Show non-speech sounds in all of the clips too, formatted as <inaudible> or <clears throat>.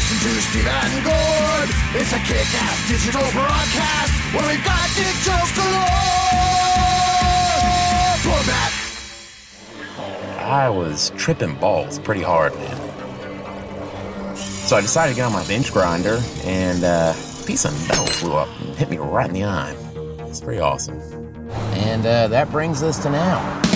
Listen to Steve and Gord. It's a kick-ass digital broadcast where we got dick jokes galore. Bone Bat. I was tripping balls pretty hard, man. So I decided to get on my bench grinder, and uh, a piece of metal flew up and hit me right in the eye. It's pretty awesome. And uh, that brings us to now.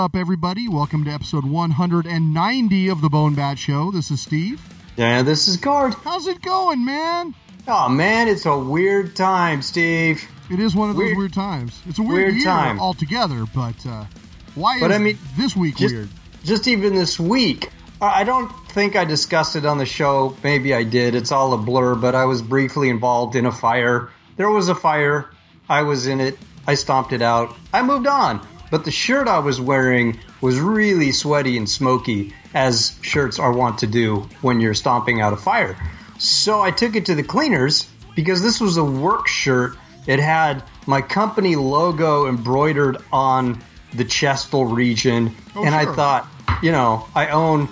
Up, everybody? Welcome to episode 190 of the Bone Bat Show. This is Steve. Yeah, this is Gord. How's it going, man? Oh man, it's a weird time, Steve. It is one of those weird, Weird- times. It's a weird, weird year time. altogether, but uh, why But is I mean, this week just- weird? Just even this week, I don't think I discussed it on the show. Maybe I did. It's all a blur, but I was briefly involved in a fire. There was a fire. I was in it. I stomped it out. I moved on. But the shirt I was wearing was really sweaty and smoky, as shirts are wont to do when you're stomping out a fire. So I took it to the cleaners because this was a work shirt. It had my company logo embroidered on the chestal region, Oh, and I thought, you know, I own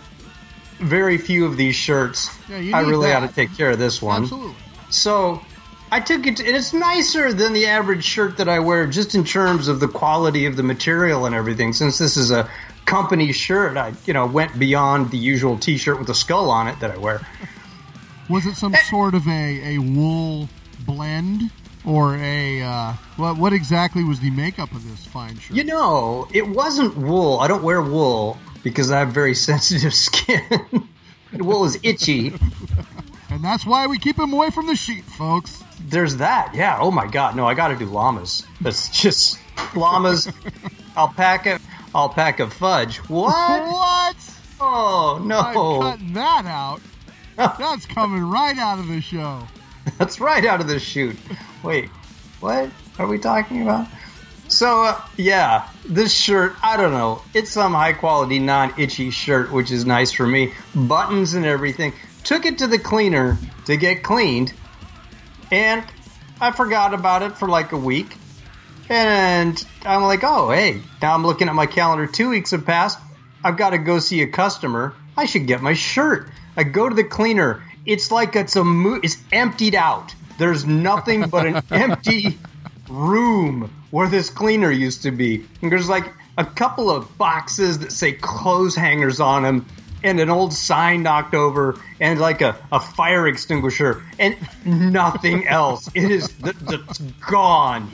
very few of these shirts. Yeah, you I really that. ought to take care of this one. Absolutely. So I took it, and it's nicer than the average shirt that I wear, just in terms of the quality of the material and everything. Since this is a company shirt, I you know went beyond the usual T-shirt with a skull on it that I wear. Was it some Eh. sort of a, a wool blend? or a uh, what? What exactly was the makeup of this fine shirt? You know, it wasn't wool. I don't wear wool because I have very <laughs> sensitive skin. <laughs> wool is itchy. And that's why we keep him away from the sheet, folks. There's that. Yeah. Oh my God. No, I got to do llamas. That's just llamas, <laughs> alpaca, alpaca fudge. What? What? Oh no! I'm cutting that out. <laughs> That's coming right out of the show. That's right out of the chute. Wait, what are we talking about? So, uh, yeah, this shirt, I don't know. It's some high quality, non itchy shirt, which is nice for me. Buttons and everything. Took it to the cleaner to get cleaned, and I forgot about it for like a week. And I'm like, oh, hey, now I'm looking at my calendar. Two weeks have passed. I've got to go see a customer. I should get my shirt. I go to the cleaner. It's like it's a mo- it's emptied out. There's nothing but an <laughs> empty room where this cleaner used to be. And there's like a couple of boxes that say clothes hangers on them and an old sign knocked over and like a, a fire extinguisher and nothing <laughs> else. It is th- th- it's gone.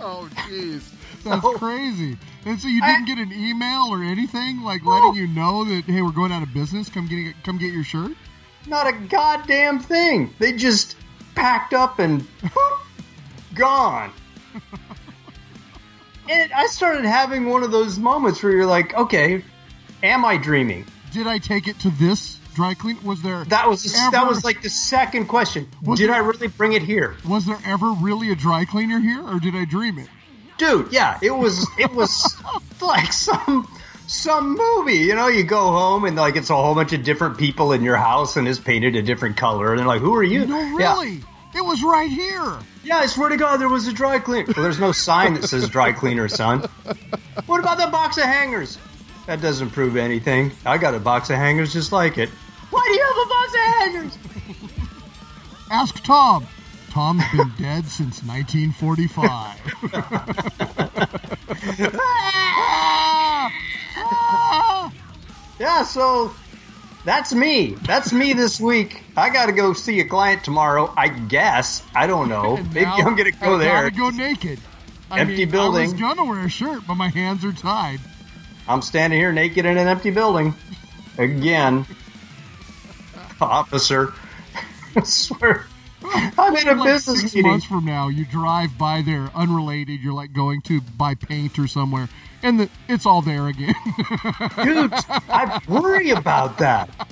Oh, jeez. That's So- crazy. And so you didn't get an email or anything like letting you know that hey, we're going out of business. Come get come get your shirt. Not a goddamn thing. They just packed up and <laughs> gone. And I started having one of those moments where you're like, okay, am I dreaming? Did I take it to this dry clean? Was there That was that was like the second question. Was Did it- I really bring it here, was there ever really a dry cleaner here, or did I dream it? dude? Yeah, it was. It was <laughs> like some some movie. You know, you go home and like it's a whole bunch of different people in your house and it's painted a different color, and they're like, "Who are you?" No, Yeah. really. It was right here. Yeah, I swear to God, there was a dry cleaner. Well, there's no sign that says dry cleaner, son. <laughs> What about that box of hangers? That doesn't prove anything. I got a box of hangers just like it. Why do you have a box of hangers? <laughs> Ask Tom. Tom's been dead since 1945. Ah! <laughs> Ah! Yeah, so that's me. That's me this week. I got to go see a client tomorrow. I guess. I don't know. And <laughs> Maybe now I'm gonna go I there. Gotta go naked. I Empty mean, building. I was gonna wear a shirt, but my hands are tied. I'm standing here naked in an empty building again. Officer, <laughs> I swear, I'm in a like business six meeting. months from now, you drive by there unrelated. You're like going to buy paint or somewhere, and the, it's all there again. <laughs> Dude, I worry about that. <laughs>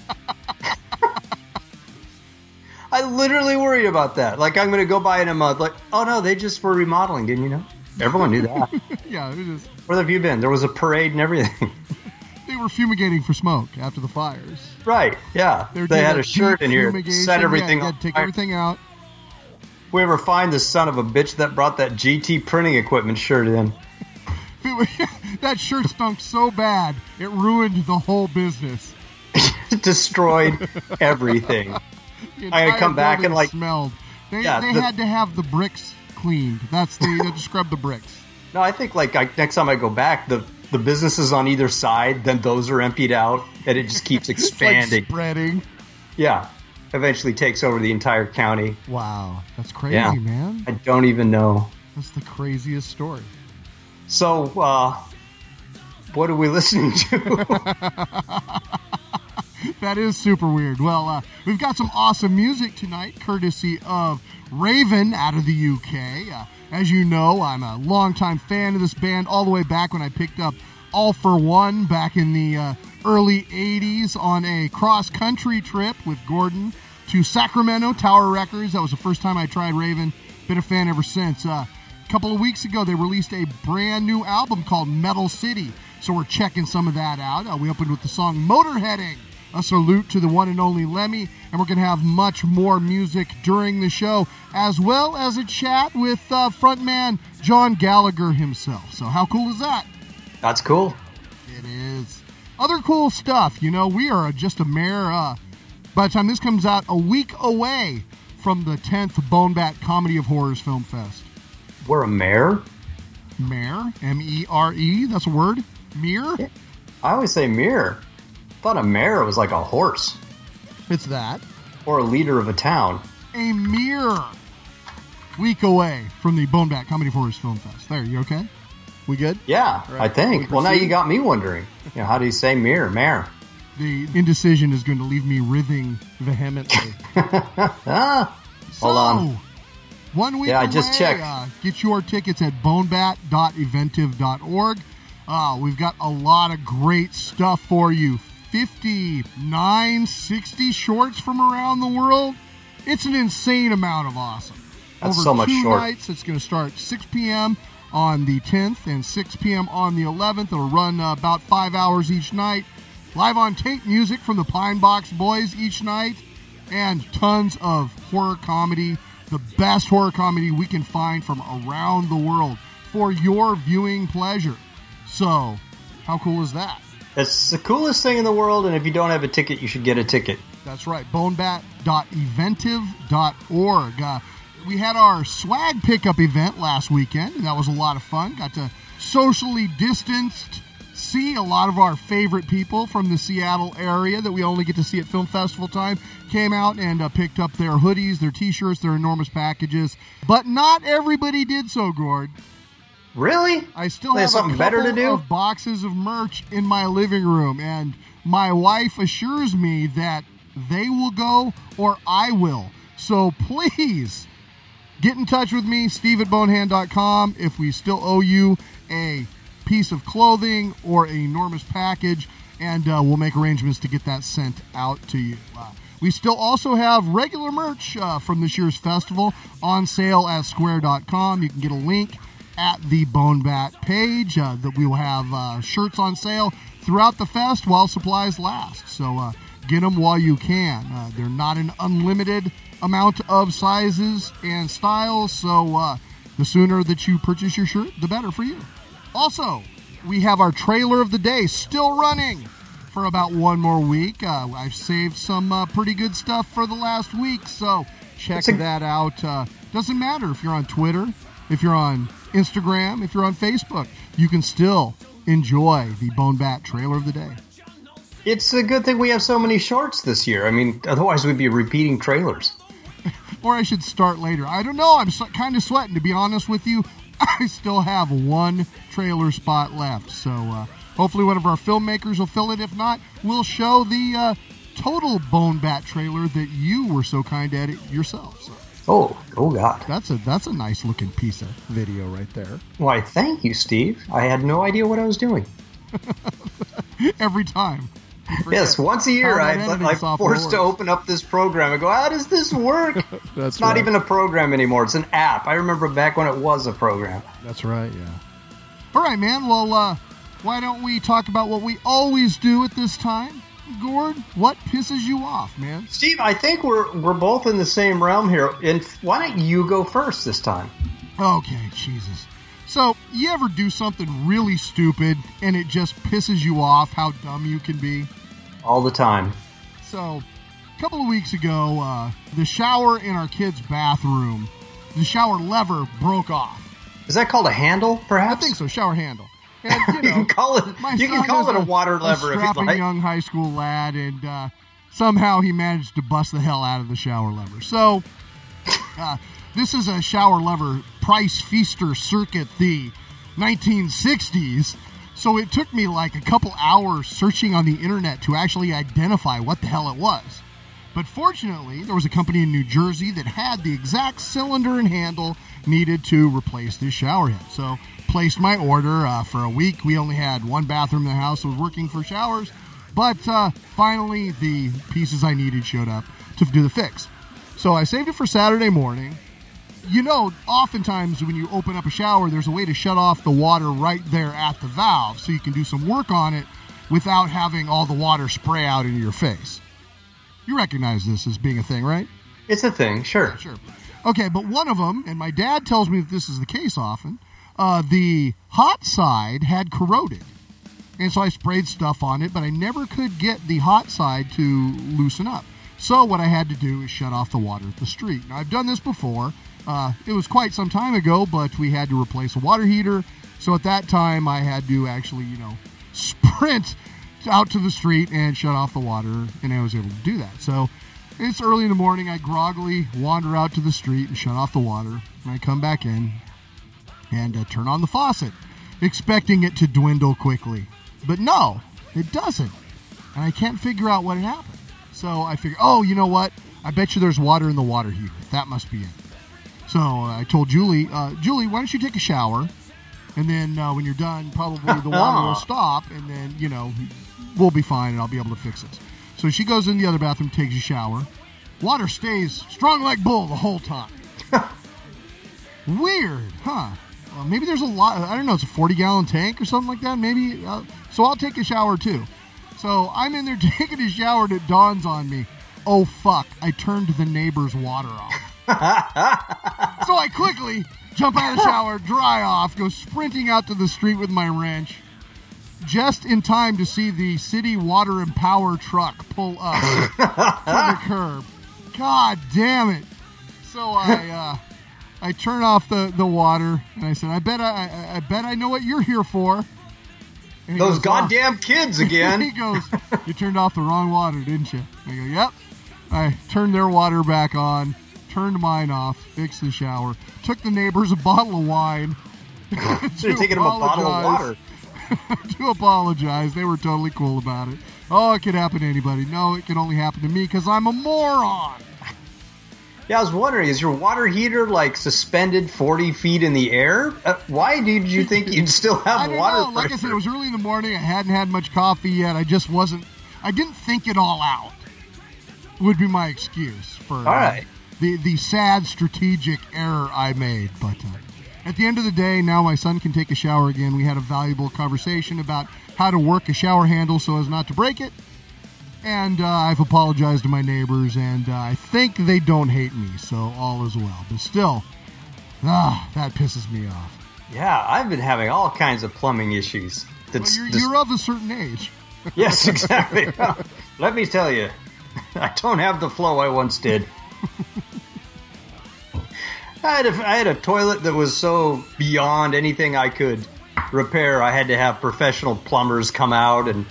I literally worry about that. Like, I'm going to go by in a month. Like, oh no, they just were remodeling, didn't you know? Everyone knew that. yeah, <laughs> it just Where have you been? There was a parade and everything. <laughs> they were fumigating for smoke after the fires. right, yeah. They, They had a shirt in here, set Yeah, everything had to take fire. everything out. We ever find the son of a bitch that brought that GT printing equipment shirt in? <laughs> that shirt stunk so bad it ruined the whole business. Destroyed everything. I gotta come back and, like- smelled. They, Yeah, they the- had to have the bricks cleaned. That's the they had to scrub the bricks. <laughs> No, I think like I, next time I go back, the the businesses on either side, then those are emptied out, and it just keeps <laughs> It's like expanding. spreading. yeah, eventually takes over the entire county. Wow, that's crazy, Yeah. man. I don't even know. That's the craziest story. So, uh, what are we <laughs> listening to? That is super weird. Well, uh, we've got some awesome music tonight, courtesy of Raven out of the UK. Uh, as you know, I'm a longtime fan of this band all the way back when I picked up All for One back in the uh, early 80s on a cross country trip with Gordon to Sacramento Tower Records. That was the first time I tried Raven. Been a fan ever since. Uh, a couple of weeks ago, they released a brand new album called Metal City. So we're checking some of that out. Uh, we opened with the song Motorheading, a salute to the one and only Lemmy, and we're going to have much more music during the show, as well as a chat with uh, frontman John Gallagher himself. So how cool is that? That's cool. It is. Other cool stuff, you know, we are just a mere, uh, by the time this comes out, a week away from the 10th Bone Bat Comedy of Horrors Film Fest. We're a mayor. Mere, M E R E, that's a word. Mere? I always say mirror. Thought a mayor was like a horse It's that. or a leader of a town. A mirror. week away from the Bone Bat Comedy Forest Film Fest. There, you okay? We good? Yeah, Right. I think. We Well, now you got me wondering. You know, how do you say mirror, mare? The indecision is going to leave me writhing vehemently. <laughs> Ah, hold on. One week Yeah, I just checked. Uh, get your tickets at bonebat.eventive.org. Uh, we've got a lot of great stuff for you. 59, 60 shorts from around the world. It's an insane amount of awesome. That's Over so much two short. nights, it's going to start 6 p.m. on the 10th and 6 p.m. on the 11th. It'll run uh, about five hours each night. Live on tape music from the Pine Box Boys each night, and tons of horror comedy, the best horror comedy we can find from around the world for your viewing pleasure. So, how cool is that? It's the coolest thing in the world, and if you don't have a ticket, you should get a ticket. That's right, bonebat.eventive.org. Uh, we had our swag pickup event last weekend, and that was a lot of fun. Got to socially distanced see a lot of our favorite people from the Seattle area that we only get to see at film festival time came out and uh, picked up their hoodies, their t-shirts, their enormous packages. But not everybody did so, Gord. Really? I still They have something better to do? of boxes of merch in my living room, and my wife assures me that they will go or I will. So please get in touch with me, steve at bonebat.com, if we still owe you a piece of clothing or an enormous package, and uh, we'll make arrangements to get that sent out to you. Uh, we still also have regular merch uh, from this year's festival on sale at square.com. You can get a link at the Bone Bat page uh, that we will have uh, shirts on sale throughout the fest while supplies last. So uh, get them while you can. Uh, they're not an unlimited amount of sizes and styles, so uh, the sooner that you purchase your shirt, the better for you. Also, we have our trailer of the day still running for about one more week. Uh, I've saved some uh, pretty good stuff for the last week, so check a- that out. Uh, doesn't matter if you're on Twitter, if you're on Instagram, if you're on Facebook, you can still enjoy the Bone Bat trailer of the day. It's a good thing we have so many shorts this year. I mean, otherwise we'd be repeating trailers. <laughs> Or I should start later. I don't know. I'm so, kind of sweating, to be honest with you. <laughs> I still have one trailer spot left. So uh, hopefully one of our filmmakers will fill it. If not, we'll show the uh, total Bone Bat trailer that you were so kind to edit yourself. So Oh, oh God. that's a that's a nice looking piece of video right there. Why, thank you, Steve. I had no idea what I was doing. <laughs> Every time. Yes, once a year I, I'm forced to open up this program and go, how does this work? <laughs> That's it's not right. even a program anymore. It's an app. I remember back when it was a program. That's right, yeah. All right, man. Well, uh, why don't we talk about what we always do at this time? Gord, what pisses you off, man? Steve, I think we're we're both in the same realm here. And why don't you go first this time? Okay, Jesus. So, you ever do something really stupid and it just pisses you off how dumb you can be? All the time. So, a couple of weeks ago, uh, the shower in our kid's bathroom, the shower lever broke off. Is that called a handle, perhaps? I think so, shower handle. And, you You know, can call it. You can call it a water lever if you like. young high school lad, and uh, somehow he managed to bust the hell out of the shower lever. So, uh, this is a shower lever Price Pfister circuit, the 1960s. So it took me like a couple hours searching on the internet to actually identify what the hell it was. But fortunately, there was a company in New Jersey that had the exact cylinder and handle needed to replace this shower head. So, placed my order uh, for a week. We only had one bathroom in the house that was working for showers, but uh, finally the pieces I needed showed up to do the fix. So I saved it for Saturday morning. You know, oftentimes when you open up a shower, there's a way to shut off the water right there at the valve so you can do some work on it without having all the water spray out into your face. You recognize this as being a thing, right? It's a thing, sure. Sure. Okay, but one of them, and my dad tells me that this is the case often, uh, the hot side had corroded. And so I sprayed stuff on it, but I never could get the hot side to loosen up. So what I had to do is shut off the water at the street. Now, I've done this before. Uh, it was quite some time ago, but we had to replace a water heater. So at that time, I had to actually, you know, <laughs> sprint out to the street and shut off the water, and I was able to do that. So it's early in the morning. I groggily wander out to the street and shut off the water. and I come back in and uh, turn on the faucet, expecting it to dwindle quickly. But no, it doesn't. And I can't figure out what had happened. So I figure, oh, you know what? I bet you there's water in the water heater. That must be it. So uh, I told Julie, uh, Julie, why don't you take a shower? And then uh, when you're done, probably the water will <laughs> stop, and then, you know, we'll be fine and I'll be able to fix this. So she goes in the other bathroom, takes a shower. Water stays strong like bull the whole time. <laughs> Weird, huh? Well, maybe there's a lot. I don't know. It's a 40 gallon tank or something like that. Maybe. Uh, so I'll take a shower too. So I'm in there <laughs> taking a shower, and it dawns on me. Oh fuck! I turned the neighbor's water off. <laughs> so I quickly jump out of the shower, dry off, go sprinting out to the street with my wrench, just in time to see the city water and power truck pull up <laughs> to the curb. God damn it! So I uh, I turn off the, the water and I said, I bet I, I, I bet I know what you're here for. He Those goes, "Oh." goddamn kids again. <laughs> he goes, You turned off the wrong water, didn't you? I go, Yep. I turned their water back on, turned mine off, fixed the shower, took the neighbors a <laughs> bottle of wine. Should have taken them a bottle of water. <laughs> to apologize. They were totally cool about it. Oh, it could happen to anybody. No, it can only happen to me because I'm a moron. Yeah, I was wondering, is your water heater like suspended 40 feet in the air? Uh, why did you think you'd still <laughs> I have don't water know. Like I said, it was early in the morning. I hadn't had much coffee yet. I just wasn't. I didn't think it all out. Would be my excuse for uh, the the sad strategic error I made. But uh, at the end of the day, now my son can take a shower again. We had a valuable conversation about how to work a shower handle so as not to break it. And uh, I've apologized to my neighbors, and uh, I think they don't hate me, so all is well. But still, ah, that pisses me off. Yeah, I've been having all kinds of plumbing issues. Well, That's, you're, this- you're of a certain age. <laughs> yes, exactly. <laughs> Let me tell you, <laughs> I don't have the flow I once did. I had, a, I had a toilet that was so beyond anything I could repair. I had to have professional plumbers come out and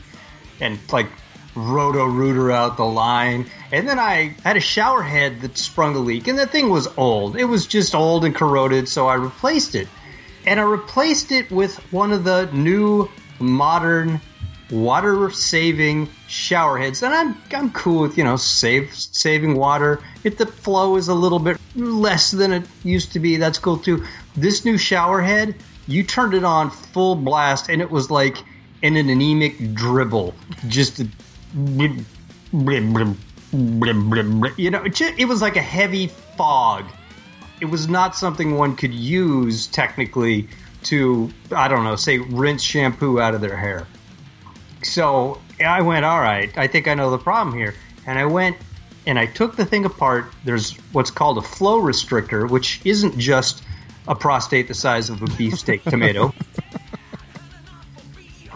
and like roto rooter out the line. And then I had a shower head that sprung a leak, and the thing was old. It was just old and corroded, so I replaced it. And I replaced it with one of the new modern water saving shower heads. And I'm I'm cool with, you know, save saving water. If the flow is a little bit less than it used to be, that's cool too. This new shower head, you turned it on full blast and it was like an anemic dribble. Just you know, it was like a heavy fog it was not something one could use technically to I don't know, say rinse shampoo out of their hair. So I went, all right, I think I know the problem here. And I went and I took the thing apart. There's what's called a flow restrictor, which isn't just a prostate the size of a beefsteak <laughs> tomato.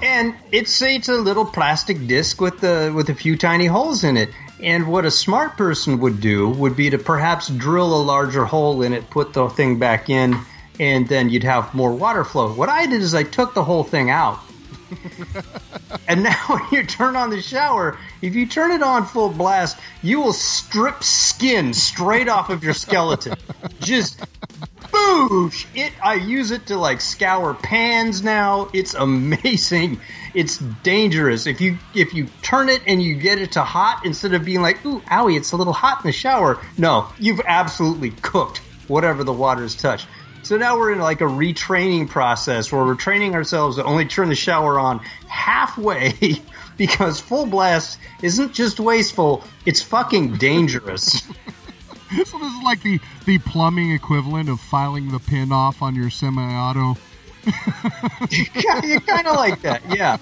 And it's it's a little plastic disc with the with a few tiny holes in it. And what a smart person would do would be to perhaps drill a larger hole in it, put the thing back in, and then you'd have more water flow. What I did is I took the whole thing out. <laughs> and now <laughs> when you turn on the shower, if you turn it on full blast, you will strip skin straight off of your skeleton. Just boosh! It I use it to like scour pans now. It's amazing. It's dangerous. If you if you turn it and you get it to hot instead of being like, ooh, owie, it's a little hot in the shower. No, you've absolutely cooked whatever the water's touched. So now we're in like a retraining process where we're training ourselves to only turn the shower on halfway <laughs> because full blast isn't just wasteful, it's fucking dangerous. <laughs> So this is like the the plumbing equivalent of filing the pin off on your semi-auto. <laughs> you kind of like that, yeah.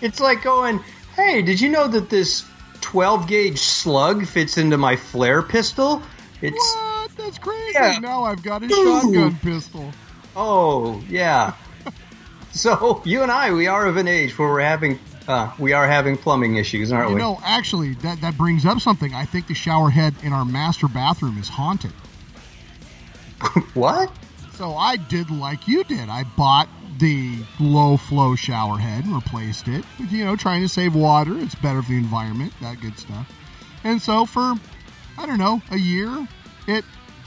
It's like going, hey, did you know that this 12 gauge slug fits into my flare pistol? It's What? That's crazy. Yeah. Now I've got a shotgun pistol. oh yeah. <laughs> So you and I, we are of an age where we're having, uh, we are having plumbing issues, aren't You we? know, actually, that that brings up something. I think the shower head in our master bathroom is haunted. <laughs> what? So I did like you did. I bought the low flow shower head and replaced it. You know, trying to save water. It's better for the environment. That good stuff. And so for I don't know a year, it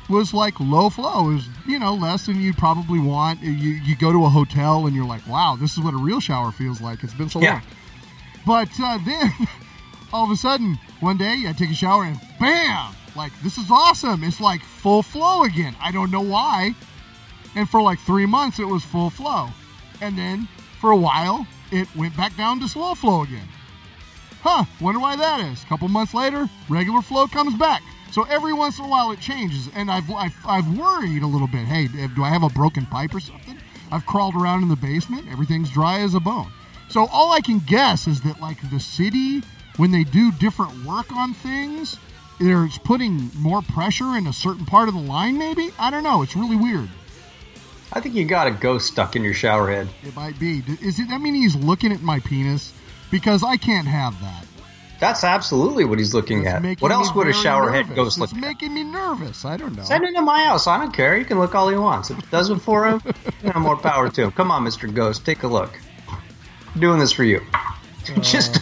was like low flow. Was, you know, less than you'd probably want. You, you go to a hotel and you're like, wow, this is what a real shower feels like. It's been so Yeah. long. But uh, <laughs> then, all of a sudden, one day I take a shower and bam! Like, this is awesome. It's like full flow again. I don't know why. And for like three months, it was full flow. And then for a while, it went back down to slow flow again. Huh, wonder why that is. A couple months later, regular flow comes back. So every once in a while it changes. And I've, I've, I've worried a little bit. Hey, eh, do I have a broken pipe or something? I've crawled around in the basement. Everything's dry as a bone. So all I can guess is that, like, the city, when they do different work on things, they're putting more pressure in a certain part of the line, maybe? I don't know. It's really weird. I think you got a ghost stuck in your shower head. It might be. Is it? I mean, he's looking at my penis because I can't have that. That's absolutely what he's looking It's at. What else would a very shower head nervous. ghost look It's at? making me nervous. I don't know. Send it to my house. I don't care. He can look all he wants. If it does it for him, you know, more power to him. Come on, Mr. Ghost. Take a look. I'm doing this for you. <laughs> Just uh.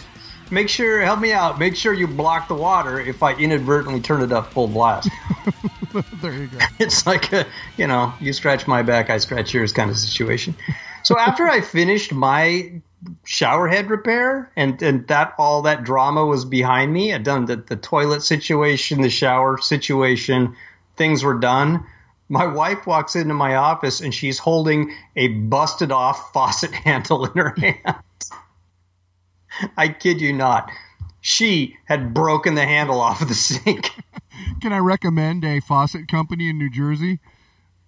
make sure, help me out. Make sure you block the water if I inadvertently turn it up full blast. <laughs> there you go. <laughs> it's like a, you know, you scratch my back, I scratch yours kind of situation. So after I finished my shower head repair and, and that all that drama was behind me, I'd done the, the toilet situation, the shower situation, things were done. My wife walks into my office and she's holding a busted off <laughs> faucet handle in her hand. <laughs> I kid you not. She had broken the handle off of the sink. <laughs> Can I recommend a faucet company in New Jersey?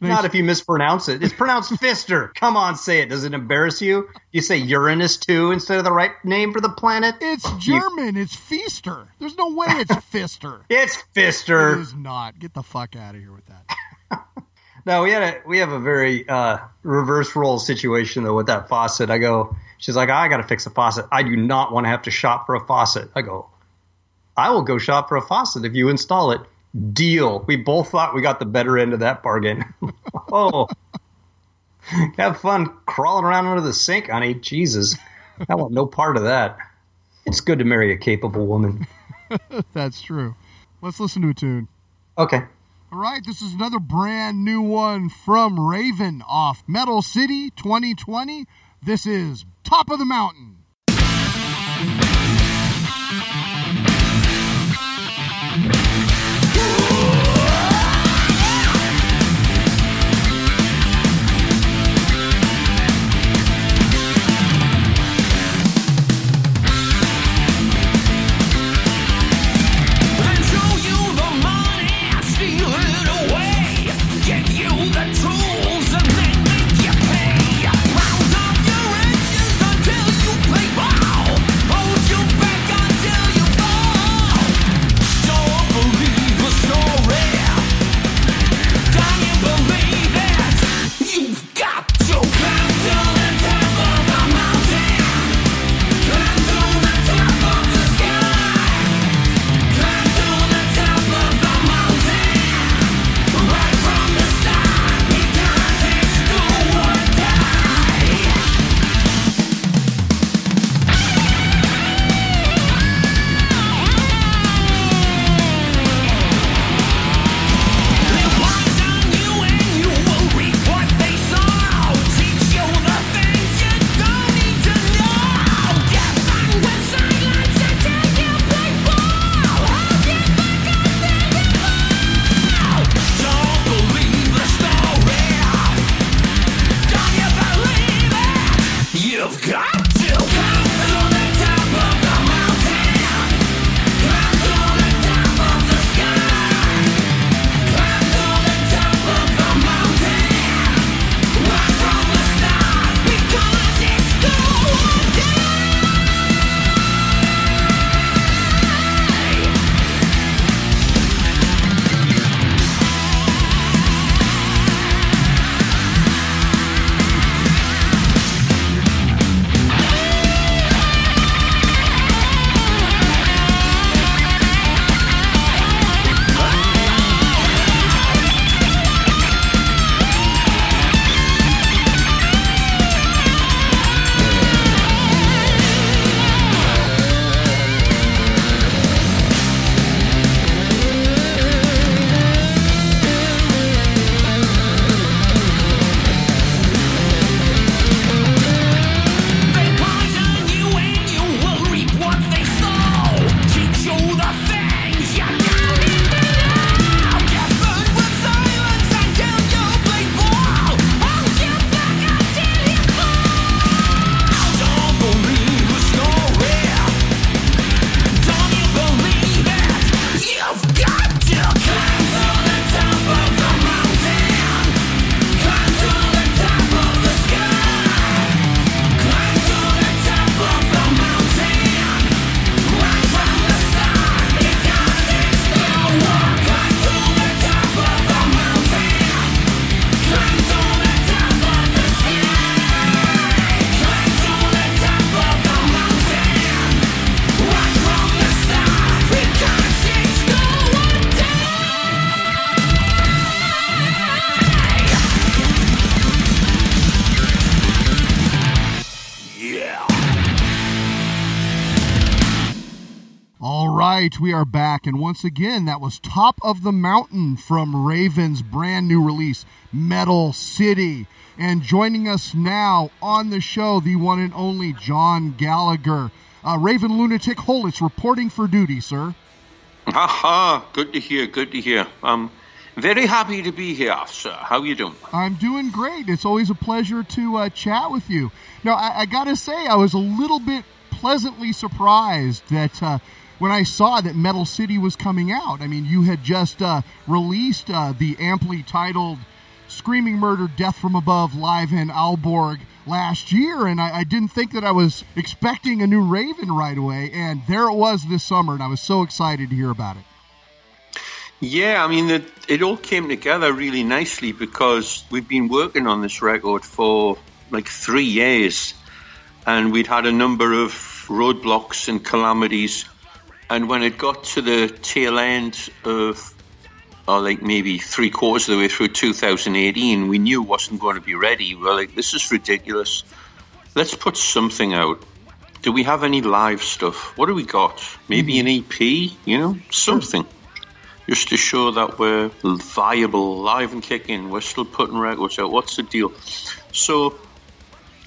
They Not if you mispronounce it. It's pronounced <laughs> Fister. Come on, say it. Does it embarrass you? You say Uranus too instead of the right name for the planet? It's German. It's Feaster. There's no way it's <laughs> Fister. It's It Fister. is not. Get the fuck out of here with that. <laughs> No, we had a we have a very uh, reverse role situation though with that faucet. I go, she's like, I got to fix a faucet. I do not want to have to shop for a faucet. I go, I will go shop for a faucet if you install it. Deal. We both thought we got the better end of that bargain. <laughs> oh, have fun crawling around under the sink, honey. Jesus, I want no part of that. It's good to marry a capable woman. <laughs> That's true. Let's listen to a tune. Okay. All right, this is another brand new one from Raven off Metal City 2020. This is Top of the Mountain. We are back, and once again, that was Top of the Mountain from Raven's brand new release, Metal City. And joining us now on the show, the one and only John Gallagher. Uh, Raven Lunatic Holitz reporting for duty, sir. Haha, good to hear, good to hear. I'm very happy to be here, sir. How you doing? I'm doing great. It's always a pleasure to uh, chat with you. Now, I, I got to say, I was a little bit pleasantly surprised that uh, when I saw that Metal City was coming out. I mean, you had just uh, released uh, the amply titled Screaming Murder Death from Above live in Aalborg last year, and I, I didn't think that I was expecting a new Raven right away, and there it was this summer, and I was so excited to hear about it. Yeah, I mean, it, it all came together really nicely because we've been working on this record for like three years, and we'd had a number of roadblocks and calamities. And when it got to the tail end of, or like maybe three quarters of the way through 2018, we knew it wasn't going to be ready. We were like, this is ridiculous. Let's put something out. Do we have any live stuff? What do we got? Maybe mm-hmm. an EP, you know, something. Just to show that we're viable, live and kicking. We're still putting records out. What's the deal? So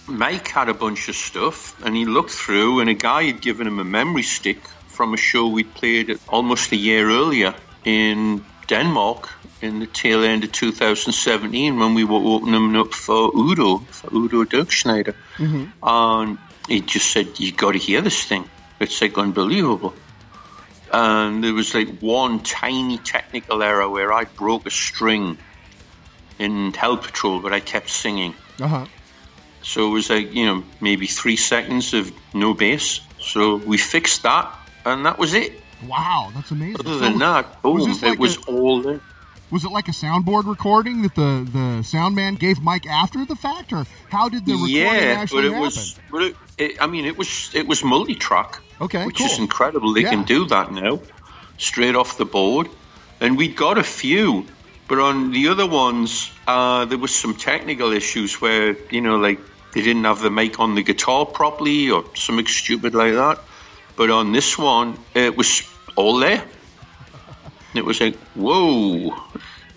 Mike had a bunch of stuff and he looked through and a guy had given him a memory stick from a show we'd played almost a year earlier in Denmark in the tail end of 2017 when we were opening up for Udo, for Udo Dirkschneider. And he just said, you got to hear this thing. It's like unbelievable. And there was like one tiny technical error where I broke a string in Hell Patrol, but I kept singing. Uh huh. So it was like, you know, maybe three seconds of no bass. So we fixed that, and that was it. Wow, that's amazing. Other So than that, boom, was like it was a- all there. Was it like a soundboard recording that the, the sound man gave Mike after the fact, or how did the recording Yeah, but actually it happen? was, but it, it, I mean, it was it was multi-track, Okay, which cool. is incredible. They Yeah. can do that now, straight off the board. And we got a few, but on the other ones, uh, there was some technical issues where you know, like they didn't have the mic on the guitar properly, or something stupid like that. But on this one, it was all there. It was like, whoa.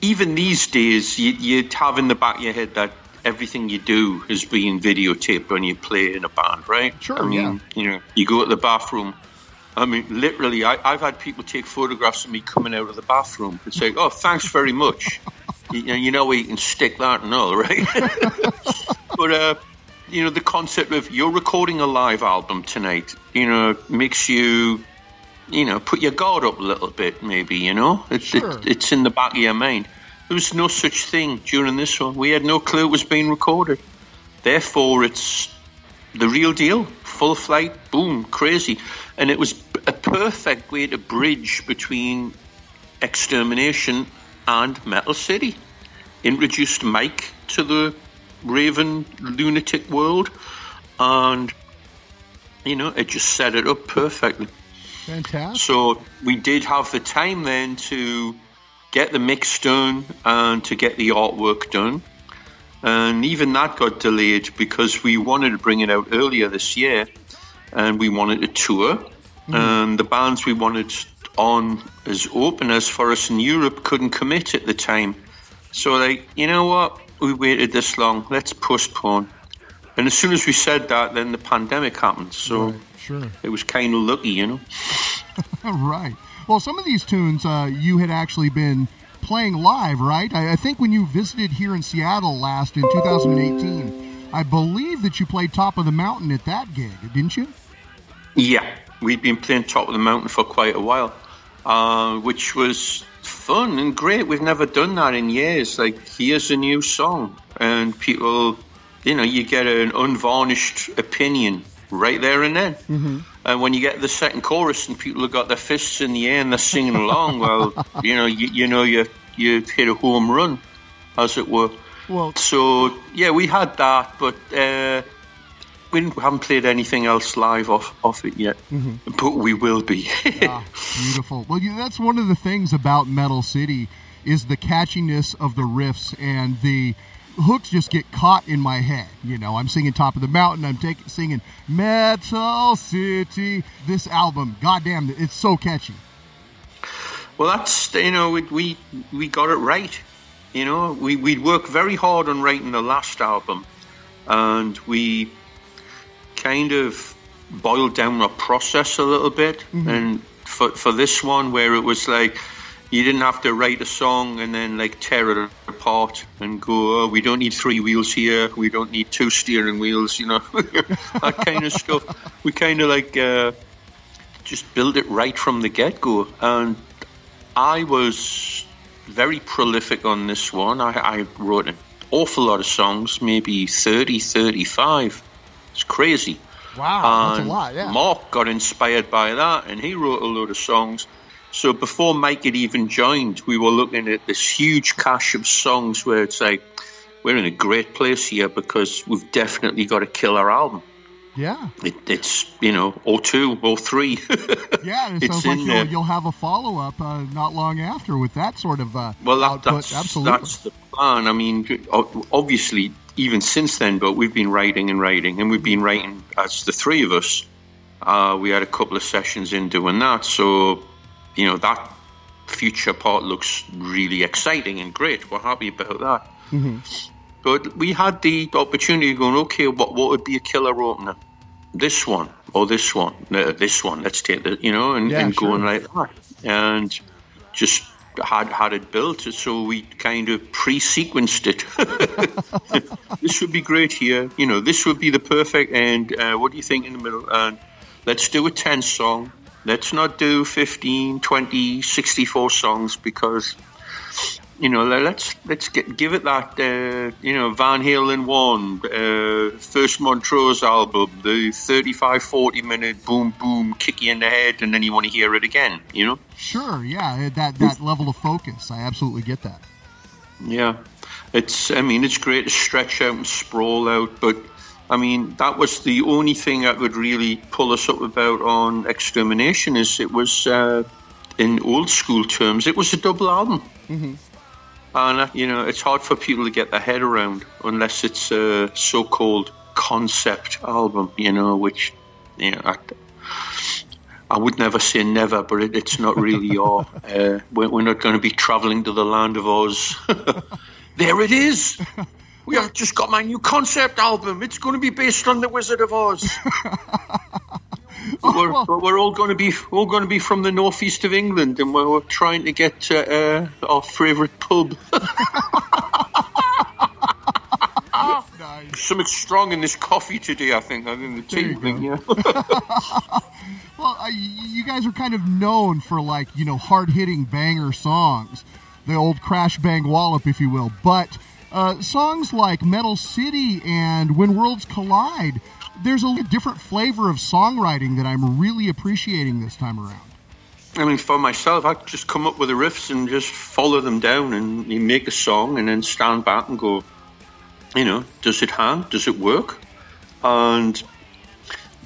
Even these days, you, you'd have in the back of your head that everything you do is being videotaped when you play in a band, right? Sure, I mean, you know, you go to the bathroom. I mean, literally, I, I've had people take photographs of me coming out of the bathroom. and say, oh, thanks very much. <laughs> you, know, you know where you can stick that and all, right? <laughs> but, uh, you know, the concept of you're recording a live album tonight, you know, makes you you know, put your guard up a little bit, maybe, you know? it's Sure. it, it's in the back of your mind. There was no such thing during this one. We had no clue it was being recorded. Therefore, it's the real deal. Full flight, boom, crazy. And it was a perfect way to bridge between Extermination and Metal City. Introduced Mike to the Raven lunatic world, and, you know, it just set it up perfectly. Fantastic. So we did have the time then to get the mix done and to get the artwork done. And even that got delayed because we wanted to bring it out earlier this year and we wanted to tour. Hmm. And the bands we wanted on as openers for us in Europe couldn't commit at the time. So, like, you know what? We waited this long. Let's postpone. And as soon as we said that, then the pandemic happened. So Right, sure. it was kind of lucky, you know. <laughs> right. Well, some of these tunes uh, you had actually been playing live, right? I, I think when you visited here in Seattle last in 2018, I believe that you played Top of the Mountain at that gig, didn't you? Yeah, we'd been playing Top of the Mountain for quite a while, uh, which was fun and great. We've never done that in years. Like, here's a new song, and people, you know, you get an unvarnished opinion right there and then. Mm-hmm. And when you get the second chorus and people have got their fists in the air and they're singing along, well, <laughs> you know, you, you know, you you hit a home run, as it were. Well, So yeah, we had that, but uh, we haven't played anything else live off off it yet. But we will be. <laughs> ah, beautiful. Well, you, that's one of the things about Metal City is the catchiness of the riffs and the hooks just get caught in my head. You know, I'm singing Top of the Mountain. I'm taking singing Metal City. This album, goddamn, it's so catchy. Well, that's you know we we, we got it right. You know, we we worked very hard on writing the last album, and we kind of boiled down our process a little bit. And for for this one, where it was like you didn't have to write a song and then like tear it apart and go, oh, we don't need three wheels here, we don't need two steering wheels, you know, <laughs> that kind of stuff. We kind of like uh, just built it right from the get go, and I was very prolific on this one. I, I wrote an awful lot of songs, maybe 30, 35. It's crazy. Wow, that's a lot. Yeah. Mark got inspired by that and he wrote a load of songs. So before Mike had even joined, we were looking at this huge cache of songs where it's like, we're in a great place here because we've definitely got a killer album. yeah. It, it's, you know, or two or three. <laughs> Yeah, and it It's sounds like you'll, you'll have a follow up uh, not long after with that sort of uh, Well, that, output. that's Absolutely. that's the plan. I mean, obviously, even since then, but we've been writing and writing, and we've been writing as the three of us. Uh, we had a couple of sessions in doing that, so you know that future part looks really exciting and great. We're happy about that. Mm-hmm. But we had the opportunity of going, okay, what what would be a killer opener? This one or this one? No, this one. Let's take the, you know, and, Yeah, and sure. going like that, and just had had it built. So we kind of pre-sequenced it. <laughs> this would be great here. You know, this would be the perfect end. Uh, what do you think in the middle? And let's do a 10 song. Let's not do 15, 20, 64 songs because you know, let's let's get give it that uh, you know Van Halen one, uh, first Montrose album, the 35, 40 minute boom boom kick you in the head, and then you want to hear it again. You know, Sure, yeah, that that level of focus, I absolutely get that. yeah, it's I mean it's great to stretch out and sprawl out, but I mean that was the only thing that would really pull us up about on Extermination is it was uh, in old school terms it was a double album. And, you know, it's hard for people to get their head around unless it's a so called concept album, you know, which, you know, I, I would never say never, but it, it's not really <laughs> our. Uh, we're, we're not going to be traveling to the land of Oz. <laughs> there it is! We have just got my new concept album. It's going to be based on the Wizard of Oz. <laughs> But we're, but we're all going to be all going to be from the northeast of England, and we're, we're trying to get to uh, our favourite pub. <laughs> Nice. Something strong in this coffee today, I think. I think the tea thing, yeah. <laughs> <laughs> Well, uh, you guys are kind of known for like you know hard hitting banger songs, the old crash bang wallop, if you will. But uh, songs like Metal City and When Worlds Collide, there's a different flavor of songwriting that I'm really appreciating this time around. I mean, for myself, I just come up with the riffs and just follow them down, and you make a song, and then stand back and go, you know, does it hang? Does it work? And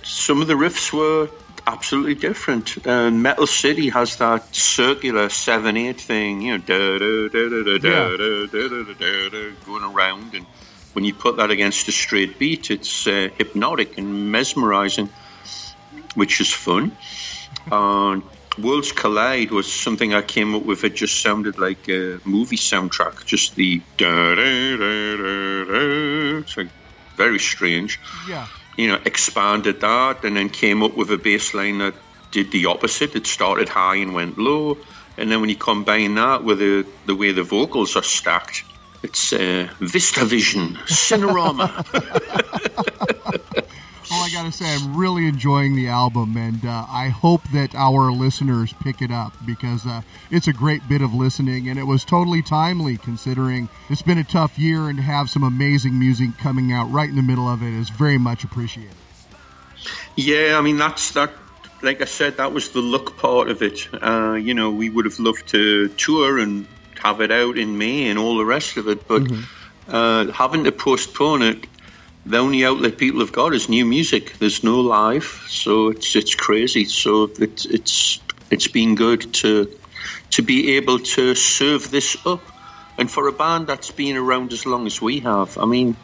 some of the riffs were absolutely different. Uh, Metal City has that circular seven eight thing, you know, going around and when you put that against a straight beat, it's uh, hypnotic and mesmerizing, which is fun. And Worlds Collide was something I came up with. It just sounded like a movie soundtrack. Just the. It's like very strange. Yeah. You know, expanded that and then came up with a bass line that did the opposite. It started high and went low. And then when you combine that with the, the way the vocals are stacked, it's uh, Vista Vision, Cinerama. <laughs> Well, I gotta say, I'm really enjoying the album, and uh, I hope that our listeners pick it up because uh, it's a great bit of listening, and it was totally timely considering it's been a tough year, and to have some amazing music coming out right in the middle of it is very much appreciated. Yeah, I mean that's that. Like I said, that was the luck part of it. Uh, you know, we would have loved to tour and have it out in May and all the rest of it, but uh, having to postpone it, the only outlet people have got is new music. There's no live, so it's it's crazy. So it's it's it's been good to to be able to serve this up And for a band that's been around as long as we have, I mean,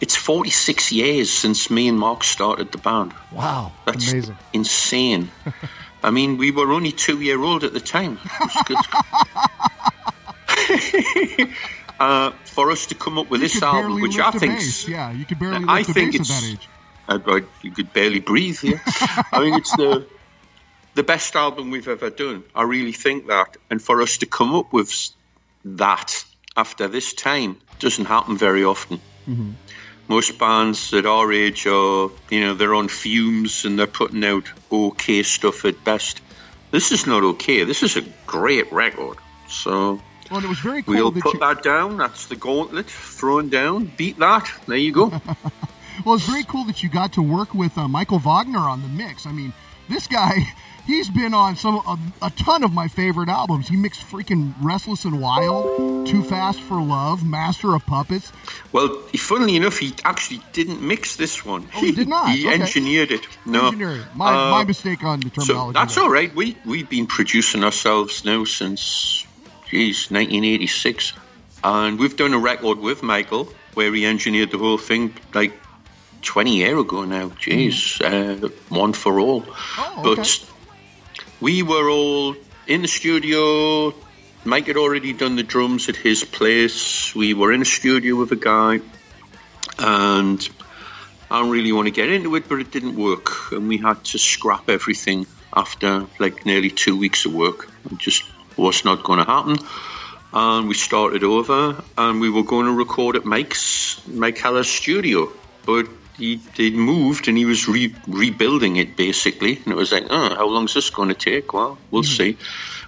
it's 46 years since me and Mark started the band. Wow, That's amazing. insane. <laughs> I mean, we were only two year old at the time. <laughs> It was good. uh, for us to come up with You this album, which I think. Yeah, you could barely I think it's- that age. I, I, you could barely breathe here. <laughs> I mean, it's the the best album we've ever done. I really think that, and for us to come up with that after this time doesn't happen very often. Most bands at our age are, you know, they're on fumes and they're putting out okay stuff at best. This is not okay. This is a great record. So Well, it was very cool we'll that put you, that down. That's the gauntlet thrown down. Beat that. There you go. <laughs> Well, it's very cool that you got to work with uh, Michael Wagner on the mix. I mean, this guy, <laughs> he's been on some a, a ton of my favorite albums. He mixed freaking Restless and Wild, Too Fast for Love, Master of Puppets. Well, funnily enough, he actually didn't mix this one. Oh, he did not? he Okay. engineered it. No, Engineering. My, Uh, my mistake on the So terminology. that's there. all right. We we've been producing ourselves now since, geez, 1986, and we've done a record with Michael where he engineered the whole thing like 20 year ago now. Jeez, uh, one for all. Oh, okay. But we were all in the studio. Mike had already done the drums at his place. We were in a studio with a guy, and I don't really want to get into it, but it didn't work, and we had to scrap everything after like nearly two weeks of work. And just was not going to happen, and we started over, and we were going to record at Mike's Mike Heller's studio, but he he moved and he was re- rebuilding it basically, and it was like, oh, how long is this going to take? Well, we'll hmm. see.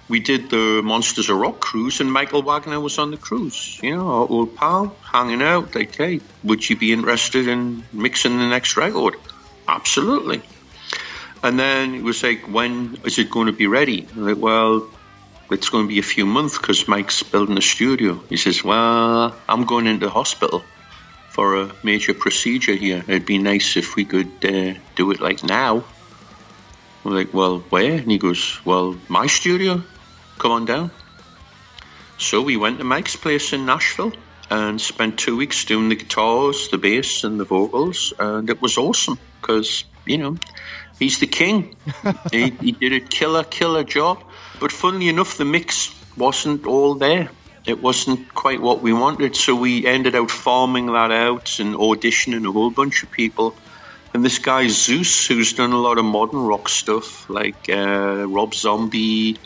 We did the Monsters of Rock cruise, and Michael Wagner was on the cruise. You know, our old pal, hanging out. Like, hey, would you be interested in mixing the next record? Absolutely. And then it was like, when is it going to be ready? Like, well, it's going to be a few months because Mike's building a studio. He says, well, I'm going into hospital for a major procedure here. It'd be nice if we could uh, do it like now. I'm like, well, where? And he goes, well, my studio. Come on down. So we went to Mike's place in Nashville and spent two weeks doing the guitars, the bass, and the vocals, and it was awesome because you know he's the king. <laughs> he, he did a killer, killer job. But funnily enough, the mix wasn't all there. It wasn't quite what we wanted, so we ended up farming that out and auditioning a whole bunch of people. And this guy Zeus, who's done a lot of modern rock stuff, like uh, Rob Zombie,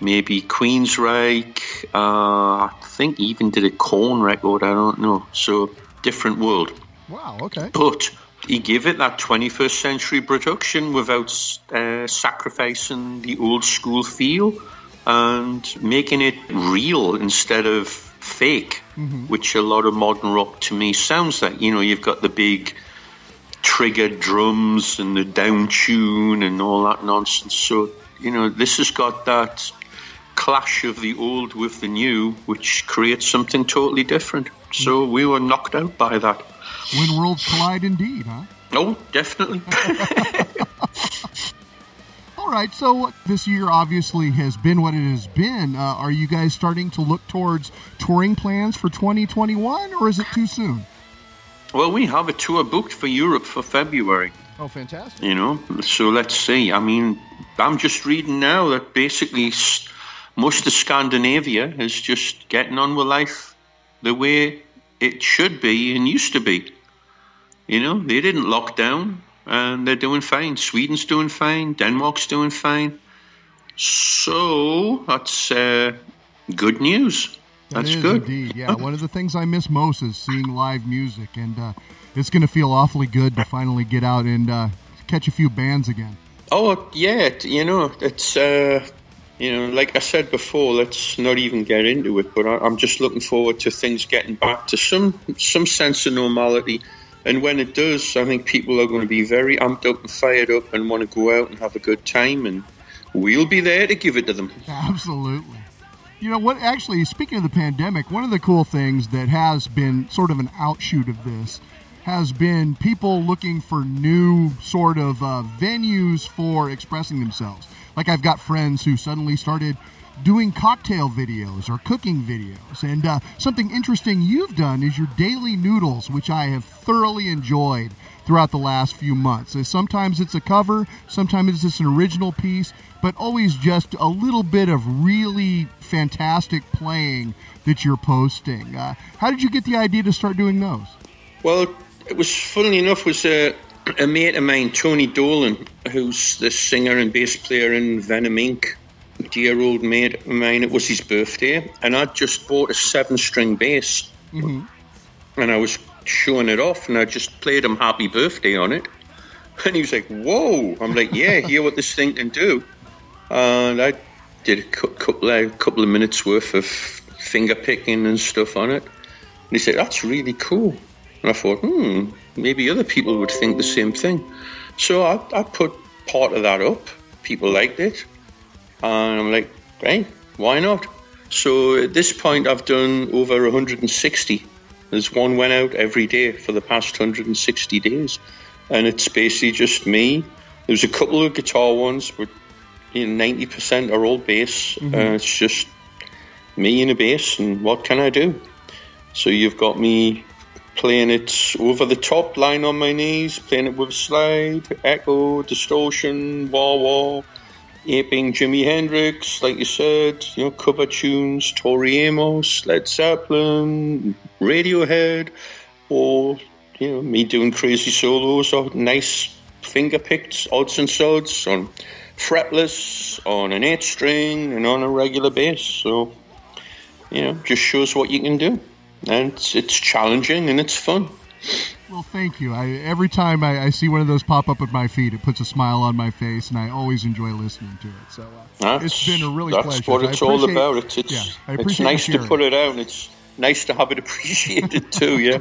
maybe Queensryche. Uh, I think he even did a Korn record. I don't know. So different world. Wow, okay. But he gave it that 21st century production without uh, sacrificing the old school feel and making it real instead of fake, which a lot of modern rock to me sounds like. You know, you've got the big triggered drums and the down tune and all that nonsense. So, you know, this has got that clash of the old with the new, which creates something totally different. So we were knocked out by that. When worlds collide, indeed, huh? Oh, definitely. <laughs> All right, so this year obviously has been what it has been. Uh, are you guys starting to look towards touring plans for 2021, or is it too soon? well, we have a tour booked for Europe for February, Oh, fantastic. you know, so let's see. I mean, I'm just reading now that basically most of Scandinavia is just getting on with life the way it should be and used to be. You know, they didn't lock down and they're doing fine. Sweden's doing fine, Denmark's doing fine. So that's uh, good news. That That's good. indeed. Yeah, <laughs> one of the things I miss most is seeing live music, and uh, it's going to feel awfully good to finally get out and uh, catch a few bands again. Oh yeah, you know it's uh, you know like I said before. Let's not even get into it. But I, I'm just looking forward to things getting back to some some sense of normality. And when it does, I think people are going to be very amped up and fired up and want to go out and have a good time. And we'll be there to give it to them. <laughs> Absolutely. You know what? Actually, speaking of the pandemic, one of the cool things that has been sort of an outshoot of this has been people looking for new sort of uh, venues for expressing themselves. Like I've got friends who suddenly started doing cocktail videos or cooking videos. And uh, something interesting you've done is your daily noodles, which I have thoroughly enjoyed throughout the last few months. So sometimes it's a cover, sometimes it's just an original piece, but always just a little bit of really fantastic playing that you're posting. Uh, how did you get the idea to start doing those? Well, it was funnily enough was a, a mate of mine, Tony Dolan, who's the singer and bass player in Venom Inc. Dear old mate of mine. It was his birthday, and I'd just bought a seven-string bass, and I was showing it off, and I just played him "Happy Birthday" on it, <laughs> and he was like, "Whoa!" I'm like, "Yeah, hear what this thing can do," and I did a couple of, couple of minutes worth of finger picking and stuff on it. And he said, That's really cool. And I thought, hmm, maybe other people would think the same thing. So I, I put part of that up. People liked it. And I'm like, hey, why not? So at this point, I've done over 160. There's one went out every day for the past 160 days. And it's basically just me. There's a couple of guitar ones, but you know, 90% are all bass. Uh, it's just me and a bass, and what can I do? So you've got me playing it over the top, lying on my knees, playing it with slide, echo, distortion, wah wah, aping Jimi Hendrix, like you said, you know, cover tunes, Tori Amos, Led Zeppelin, Radiohead, or you know, me doing crazy solos or nice finger picked odds and sods on fretless, on an eight string, and on a regular bass. So you know, just shows what you can do. And it's, it's challenging and it's fun. Well, thank you. I, every time I, I see one of those pop up at my feed, it puts a smile on my face, and I always enjoy listening to it. So uh, it's been a really that's pleasure. what it's all about. It's, it's, yeah, it's nice to put it out and it's nice to have it <laughs> appreciated too, yeah.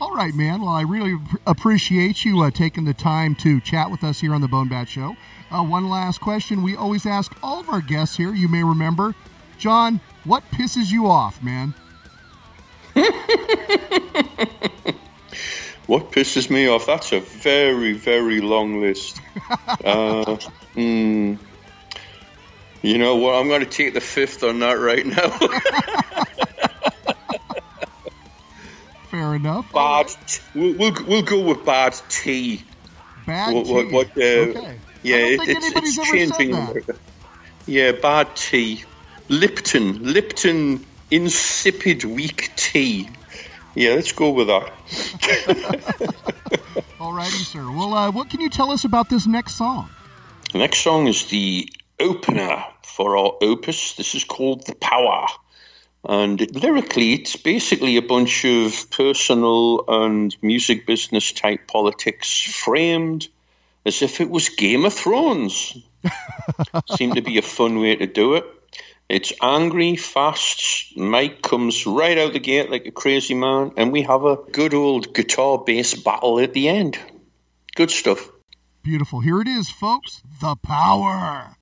All right, man. Well, I really appreciate you uh, taking the time to chat with us here on the Bone Bat Show. Uh, one last question we always ask all of our guests here. You may remember, John. What pisses you off, man? What pisses me off? That's a very, very long list. <laughs> uh, mm, you know what? I'm going to take the fifth on that right now. <laughs> Fair enough. bad. T- we'll, we'll, we'll go with bad tea. Bad what, what, tea. what, uh, okay. Yeah, I don't it, think it's, it's changing. Yeah, bad tea. Lipton, Lipton insipid weak tea. Yeah, let's go with that. <laughs> All righty, sir. Well, uh, what can you tell us about this next song? The next song is the opener for our opus. This is called The Power. And lyrically, it's basically a bunch of personal and music business type politics framed as if it was Game of Thrones. <laughs> Seemed to be a fun way to do it. It's angry, fast. Mike comes right out the gate like a crazy man, and we have a good old guitar bass battle at the end. Good stuff. Beautiful. Here it is, folks. The power.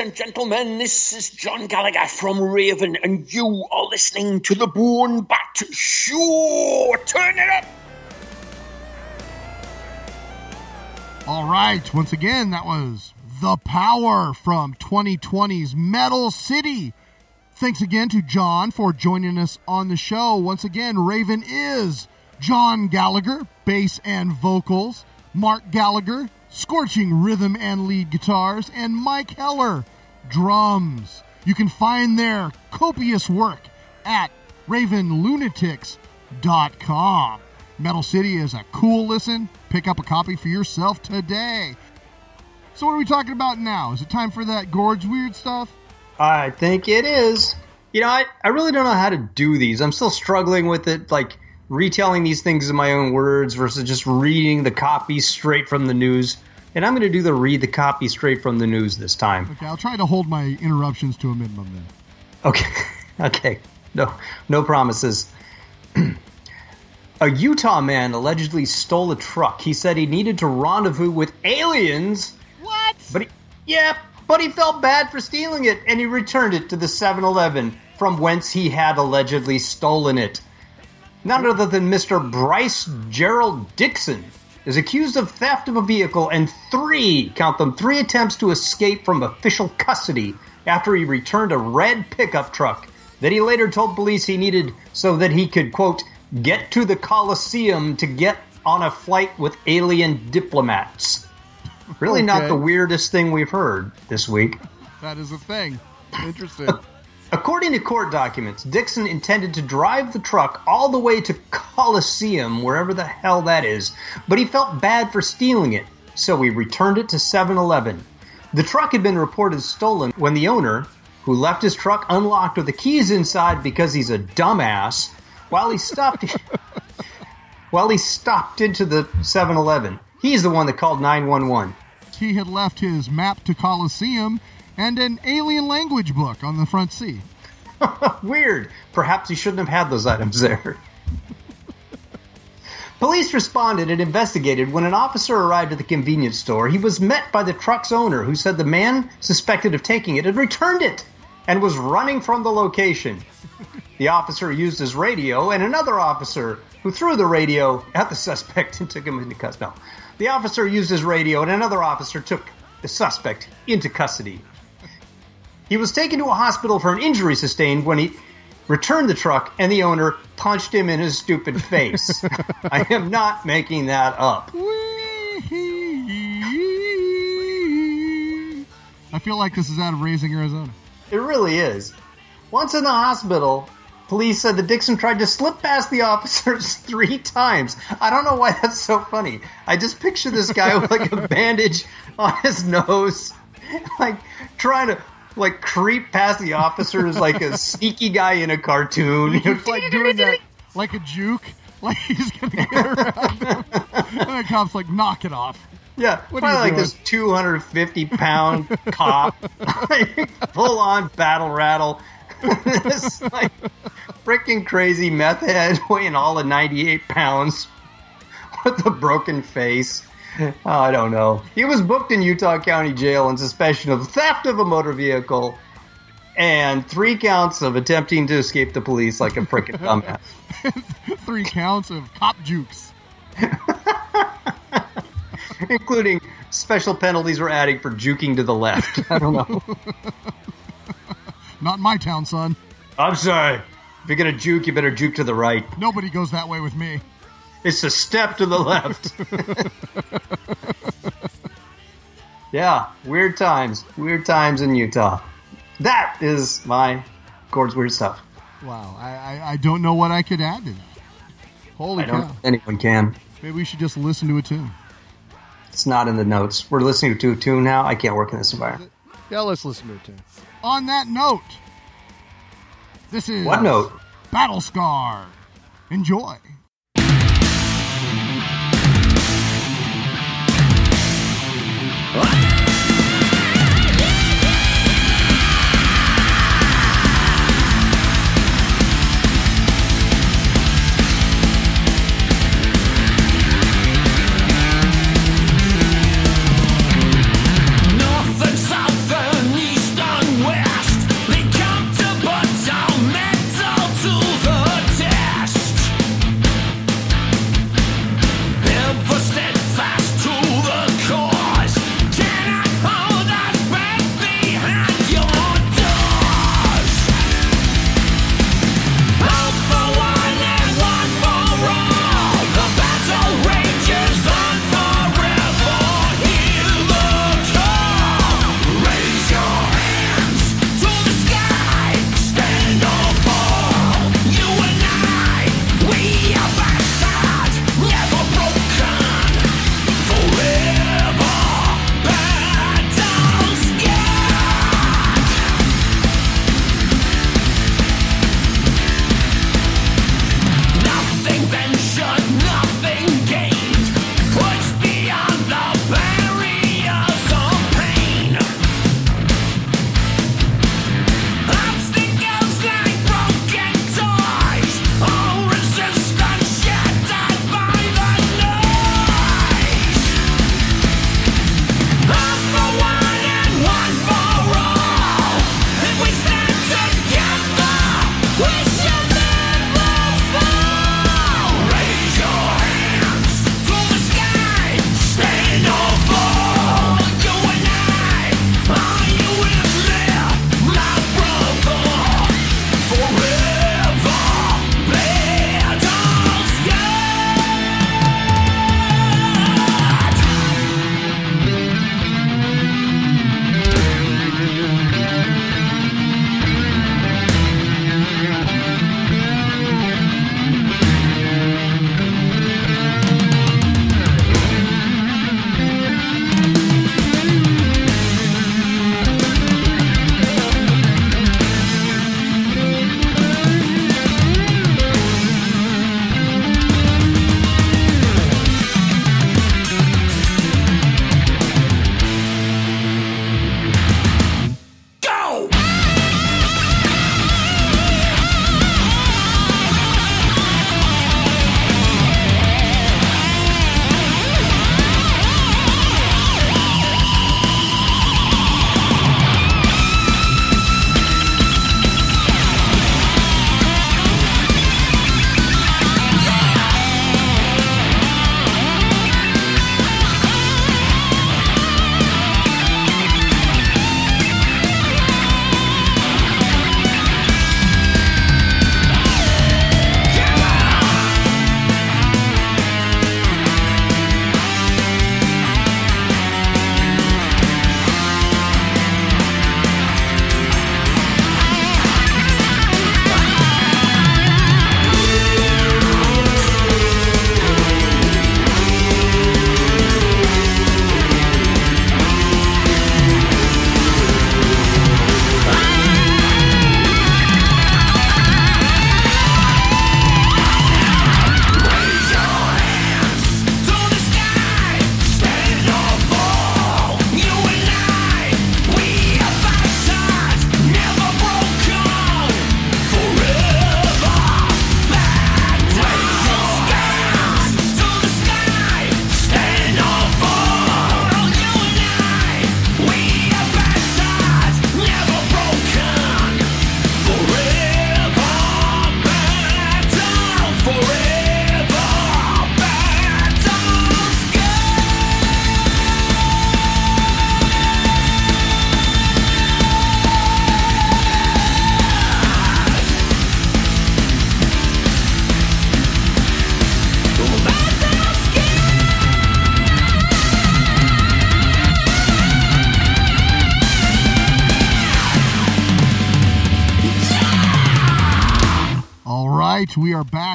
And gentlemen. This is John Gallagher from Raven, and you are listening to the Bone Bat Show. Turn it up. All right, once again, that was The Power from 2020's Metal City. Thanks again to John for joining us on the show. Once again, Raven is John Gallagher, bass and vocals, Mark Gallagher, scorching rhythm and lead guitars, and Mike Heller, drums. You can find their copious work at ravenlunatics.com. Metal City is a cool listen. Pick up a copy for yourself today. So, what are we talking about now? Is it time for that Gord's Weird stuff? I think it is. You know, I, I really don't know how to do these. I'm still struggling with it, like retelling these things in my own words versus just reading the copy straight from the news. And I'm going to do the read the copy straight from the news this time. Okay, I'll try to hold my interruptions to a minimum then. Okay. <laughs> okay. No no promises. <clears throat> a Utah man allegedly stole a truck. He said he needed to rendezvous with aliens. What? But he, yeah, but he felt bad for stealing it and he returned it to the 7-Eleven from whence he had allegedly stolen it. None other than Mr. Bryce Gerald Dixon is accused of theft of a vehicle and three, count them, three attempts to escape from official custody after he returned a red pickup truck that he later told police he needed so that he could, quote, get to the Coliseum to get on a flight with alien diplomats. Really not the weirdest thing we've heard this week. That is a thing. Interesting. <laughs> According to court documents, Dixon intended to drive the truck all the way to Coliseum, wherever the hell that is, but he felt bad for stealing it, so he returned it to 7 Eleven. The truck had been reported stolen when the owner, who left his truck unlocked with the keys inside because he's a dumbass, while he stopped <laughs> while he stopped into the 7 Eleven. He's the one that called 911. he had left his map to Coliseum and an alien language book on the front seat. <laughs> Weird. Perhaps he shouldn't have had those items there. Police responded and investigated. When an officer arrived at the convenience store, he was met by the truck's owner, who said the man suspected of taking it had returned it and was running from the location. The officer used his radio, and another officer who threw the radio at the suspect and took him into custody. No. The officer used his radio, and another officer took the suspect into custody. He was taken to a hospital for an injury sustained when he returned the truck and the owner punched him in his stupid face. <laughs> I am not making that up. I feel like this is out of Raising Arizona. It really is. Once in the hospital, police said that Dixon tried to slip past the <laughs> officers three times. I don't know why that's so funny. I just picture this guy with like a <laughs> bandage on his nose, like trying to like creep past the officers like a <laughs> sneaky guy in a cartoon. He's like doing that like a juke. <laughs> Like he's gonna get around them. And the cop's like, knock it off. Yeah, What probably you like doing? this 250 pound cop, <laughs> full on battle rattle. this like freaking crazy meth head weighing all of 98 pounds with a broken face. <laughs> I don't know. He was booked in Utah County Jail on suspicion of theft of a motor vehicle and three counts of attempting to escape the police like a freaking <laughs> dumbass. <laughs> Three counts of cop jukes. including special penalties we're adding for juking to the left. I don't know. Not in my town, son. I'm sorry. If you're gonna juke, you better juke to the right. Nobody goes that way with me. It's a step to the <laughs> left. yeah, weird times. Weird times in Utah. That is my Gord's weird stuff. Wow, I, I, I don't know what I could add to that. Holy I don't cow. anyone can. Maybe we should just listen to a tune. It's not in the notes. We're listening to a tune now. I can't work in this environment. Yeah, let's listen to a tune. On that note, this is What note? Battle Scar. Enjoy.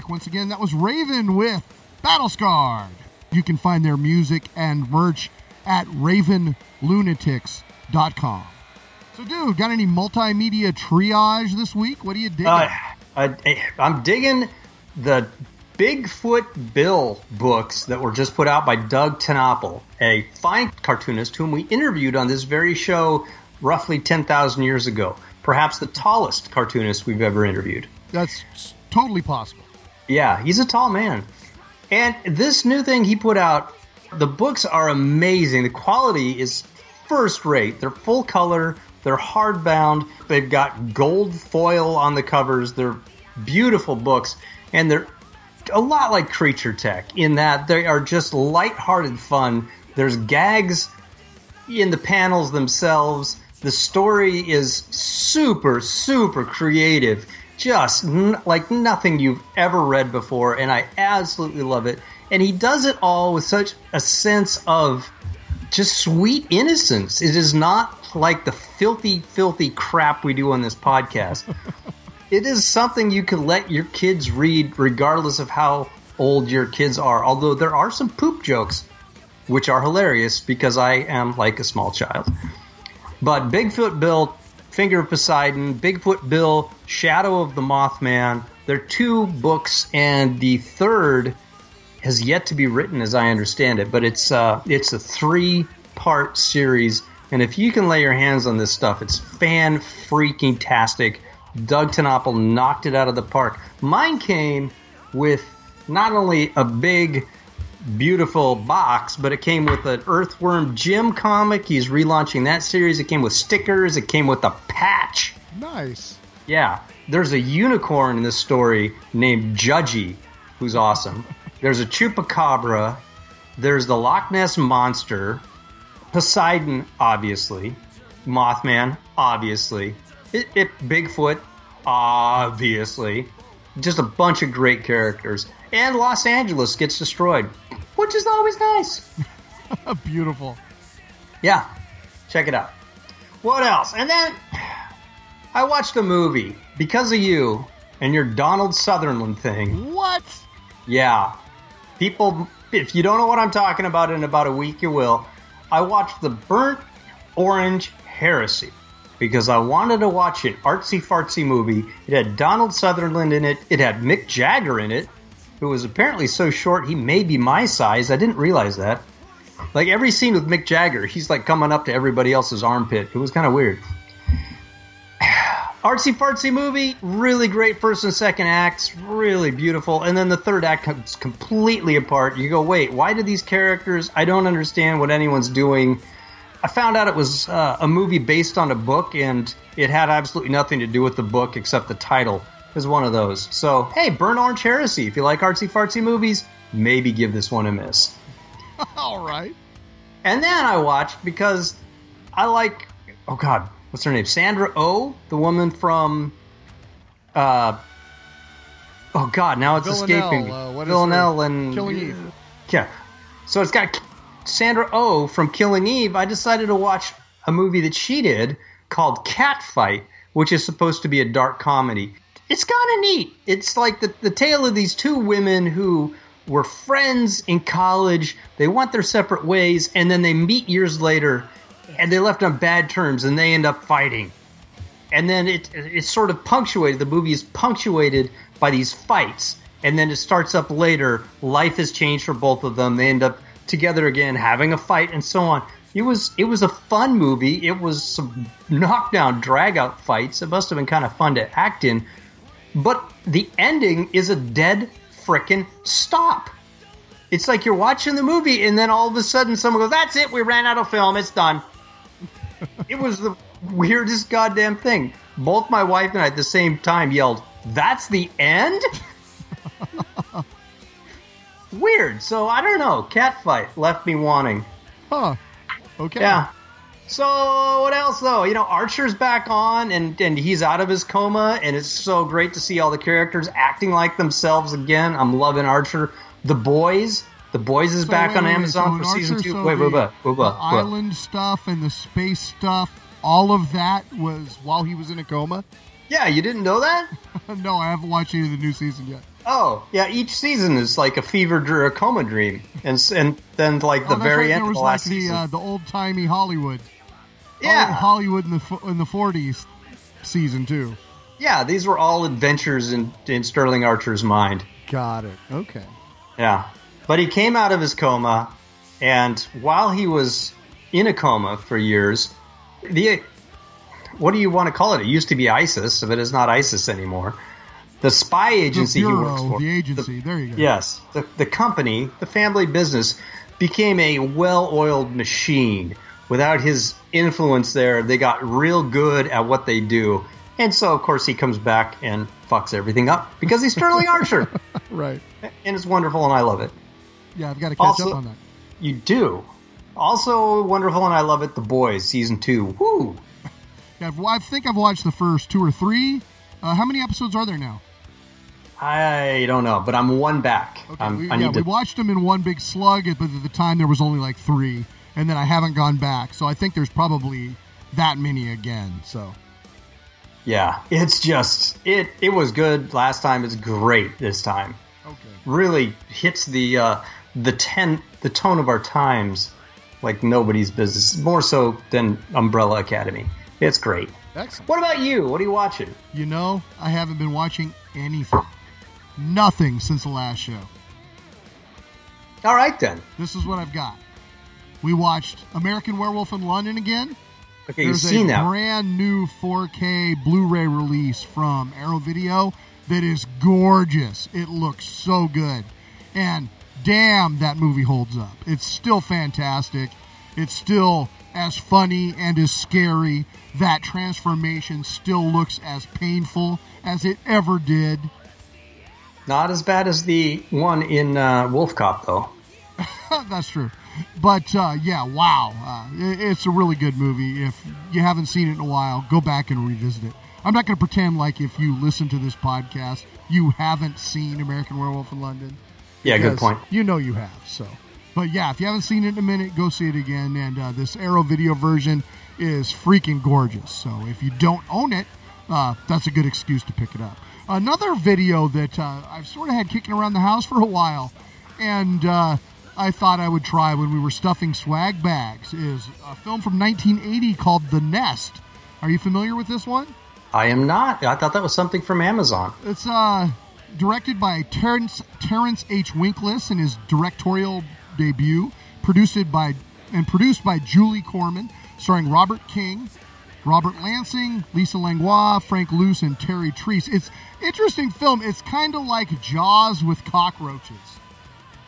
Back once again. That was Raven with Battle Scarred. You can find their music and merch at ravenlunatics.com. So, dude, got any multimedia triage this week? What are you digging? Uh, I, I'm digging the Bigfoot Bill books that were just put out by Doug TenNapel, a fine cartoonist whom we interviewed on this very show roughly 10,000 years ago. Perhaps the tallest cartoonist we've ever interviewed. That's totally possible. Yeah, he's a tall man. And this new thing he put out, the books are amazing. The quality is first rate. They're full color, they're hardbound, they've got gold foil on the covers. They're beautiful books, and they're a lot like Creature Tech in that they are just light-hearted fun. There's gags in the panels themselves. The story is super, super creative. Just n- like nothing you've ever read before, and I absolutely love it. And he does it all with such a sense of just sweet innocence. It is not like the filthy, filthy crap we do on this podcast. <laughs> it is something you can let your kids read regardless of how old your kids are. Although there are some poop jokes, which are hilarious because I am like a small child. But Bigfoot Bill, Finger of Poseidon, Bigfoot Bill, Shadow of the Mothman, they're two books, and the third has yet to be written, as I understand it. But it's uh, it's a three part series, and if you can lay your hands on this stuff, it's fan freaking tastic. Doug TenNapel knocked it out of the park. Mine came with not only a big, beautiful box, but it came with an Earthworm Jim comic. He's relaunching that series. It came with stickers. It came with a patch. Nice. Yeah, there's a unicorn in this story named Judgy, who's awesome. There's a chupacabra. There's the Loch Ness monster, Poseidon, obviously, Mothman, obviously, it, it Bigfoot, obviously, just a bunch of great characters, and Los Angeles gets destroyed, which is always nice. <laughs> Beautiful. Yeah, check it out. What else? And then I watched a movie because of you and your Donald Sutherland thing. What? Yeah. People, if you don't know what I'm talking about, in about a week you will. I watched the Burnt Orange Heresy because I wanted to watch an artsy fartsy movie. It had Donald Sutherland in it, it had Mick Jagger in it, who was apparently so short he may be my size. I didn't realize that. Like every scene with Mick Jagger, he's like coming up to everybody else's armpit. It was kind of weird. <sighs> Artsy fartsy movie, really great first and second acts, really beautiful. And then the third act comes completely apart. You go, wait, why did these characters? I don't understand what anyone's doing. I found out it was uh, a movie based on a book, and it had absolutely nothing to do with the book except the title is one of those. So, hey, Burnt Orange Heresy. If you like artsy fartsy movies, maybe give this one a miss. <laughs> All right. And then I watched because I like, oh God, what's her name? Sandra Oh, the woman from, uh, oh God, now it's Villanelle, escaping me. uh, Villanelle and Killing Eve. Yeah. So it's got Sandra Oh from Killing Eve. I decided to watch a movie that she did called Catfight, which is supposed to be a dark comedy. It's kind of neat. It's like the, the tale of these two women who were friends in college. They went their separate ways, and then they meet years later, and they left on bad terms, and they end up fighting and then it it's sort of punctuated. The movie is punctuated by these fights, and then it starts up later. Life has changed for both of them. They end up together again, having a fight, and so on. It was it was a fun movie. It was some knockdown, drag out fights. It must have been kind of fun to act in, but the ending is a dead frickin' stop. It's like you're watching the movie, and then all of a sudden someone goes, "That's it. We ran out of film. It's done." <laughs> it was the weirdest goddamn thing. Both my wife and I at the same time yelled, "That's the end." <laughs> Weird. So I don't know. Catfight left me wanting. Huh. Okay. Yeah. So what else though? You know, Archer's back on and and he's out of his coma and it's so great to see all the characters acting like themselves again. I'm loving Archer. The Boys. The Boys is So back wait, on Amazon so for season Archer, two. so wait, the, wait, wait, wait, the wait, island stuff and the space stuff, all of that was while he was in a coma. Yeah, you didn't know that? <laughs> no, I haven't watched any of the new season yet. Oh, yeah. Each season is like a fever or a coma dream, and and then like the oh, very right. end There of was the like last the season. uh, the old timey Hollywood. Oh, yeah, Hollywood in the in the forties season two. yeah. These were all adventures in in Sterling Archer's mind. Got it. Okay. Yeah. But he came out of his coma, and while he was in a coma for years, the what do you want to call it? It used to be ISIS, but it's not ISIS anymore. The spy The agency he works for. the agency. there you go. Yes, the, the company, the family business, became a well oiled machine. Without his influence there, they got real good at what they do. And so, of course, he comes back and fucks everything up because he's Sterling Archer. <laughs> Right. And it's wonderful, and I love it. Yeah, I've got to catch Also- up on that. You do. Also wonderful, and I love it. The Boys, season two. Woo! <laughs> Yeah, I think I've watched the first two or three. Uh, how many episodes are there now? I don't know, but I'm one back. Okay, we, I yeah, we to. watched them in one big slug, but at the time there was only like three, and then I haven't gone back. So I think there's probably that many again. So Yeah, it's just it. It was good last time. It's great this time. okay, Really hits the uh, the ten the tone of our times like nobody's business. More so than Umbrella Academy. It's great. excellent. What about you? What are you watching? You know, I haven't been watching anything, nothing since the last show. All right then. This is what I've got. We watched American Werewolf in London again. Okay, you've There's seen a that. brand new 4K Blu-ray release from Arrow Video that is gorgeous. It looks so good, and damn, that movie holds up. It's still fantastic. It's still as funny and as scary. That transformation still looks as painful as it ever did. Not as bad as the one in uh, Wolf Cop though. <laughs> That's true. But uh, yeah, wow. Uh, it's a really good movie. If you haven't seen it in a while, go back and revisit it. I'm not going to pretend like if you listen to this podcast, you haven't seen American Werewolf in London. Yeah, good point. You know you have. So, but yeah, if you haven't seen it in a minute, go see it again. And uh, this Arrow video version is freaking gorgeous. So if you don't own it, uh, that's a good excuse to pick it up. Another video that uh, I've sort of had kicking around the house for a while, and uh, I thought I would try when we were stuffing swag bags, is a film from 1980 called The Nest. Are you familiar with this one? I am not. I thought that was something from Amazon. It's uh, directed by Terrence Terence H. Winkless in his directorial debut, produced by and produced by Julie Corman, starring Robert King, Robert Lansing, Lisa Langlois, Franc Luz, and Terri Treas. It's interesting film. It's kind of like Jaws with cockroaches.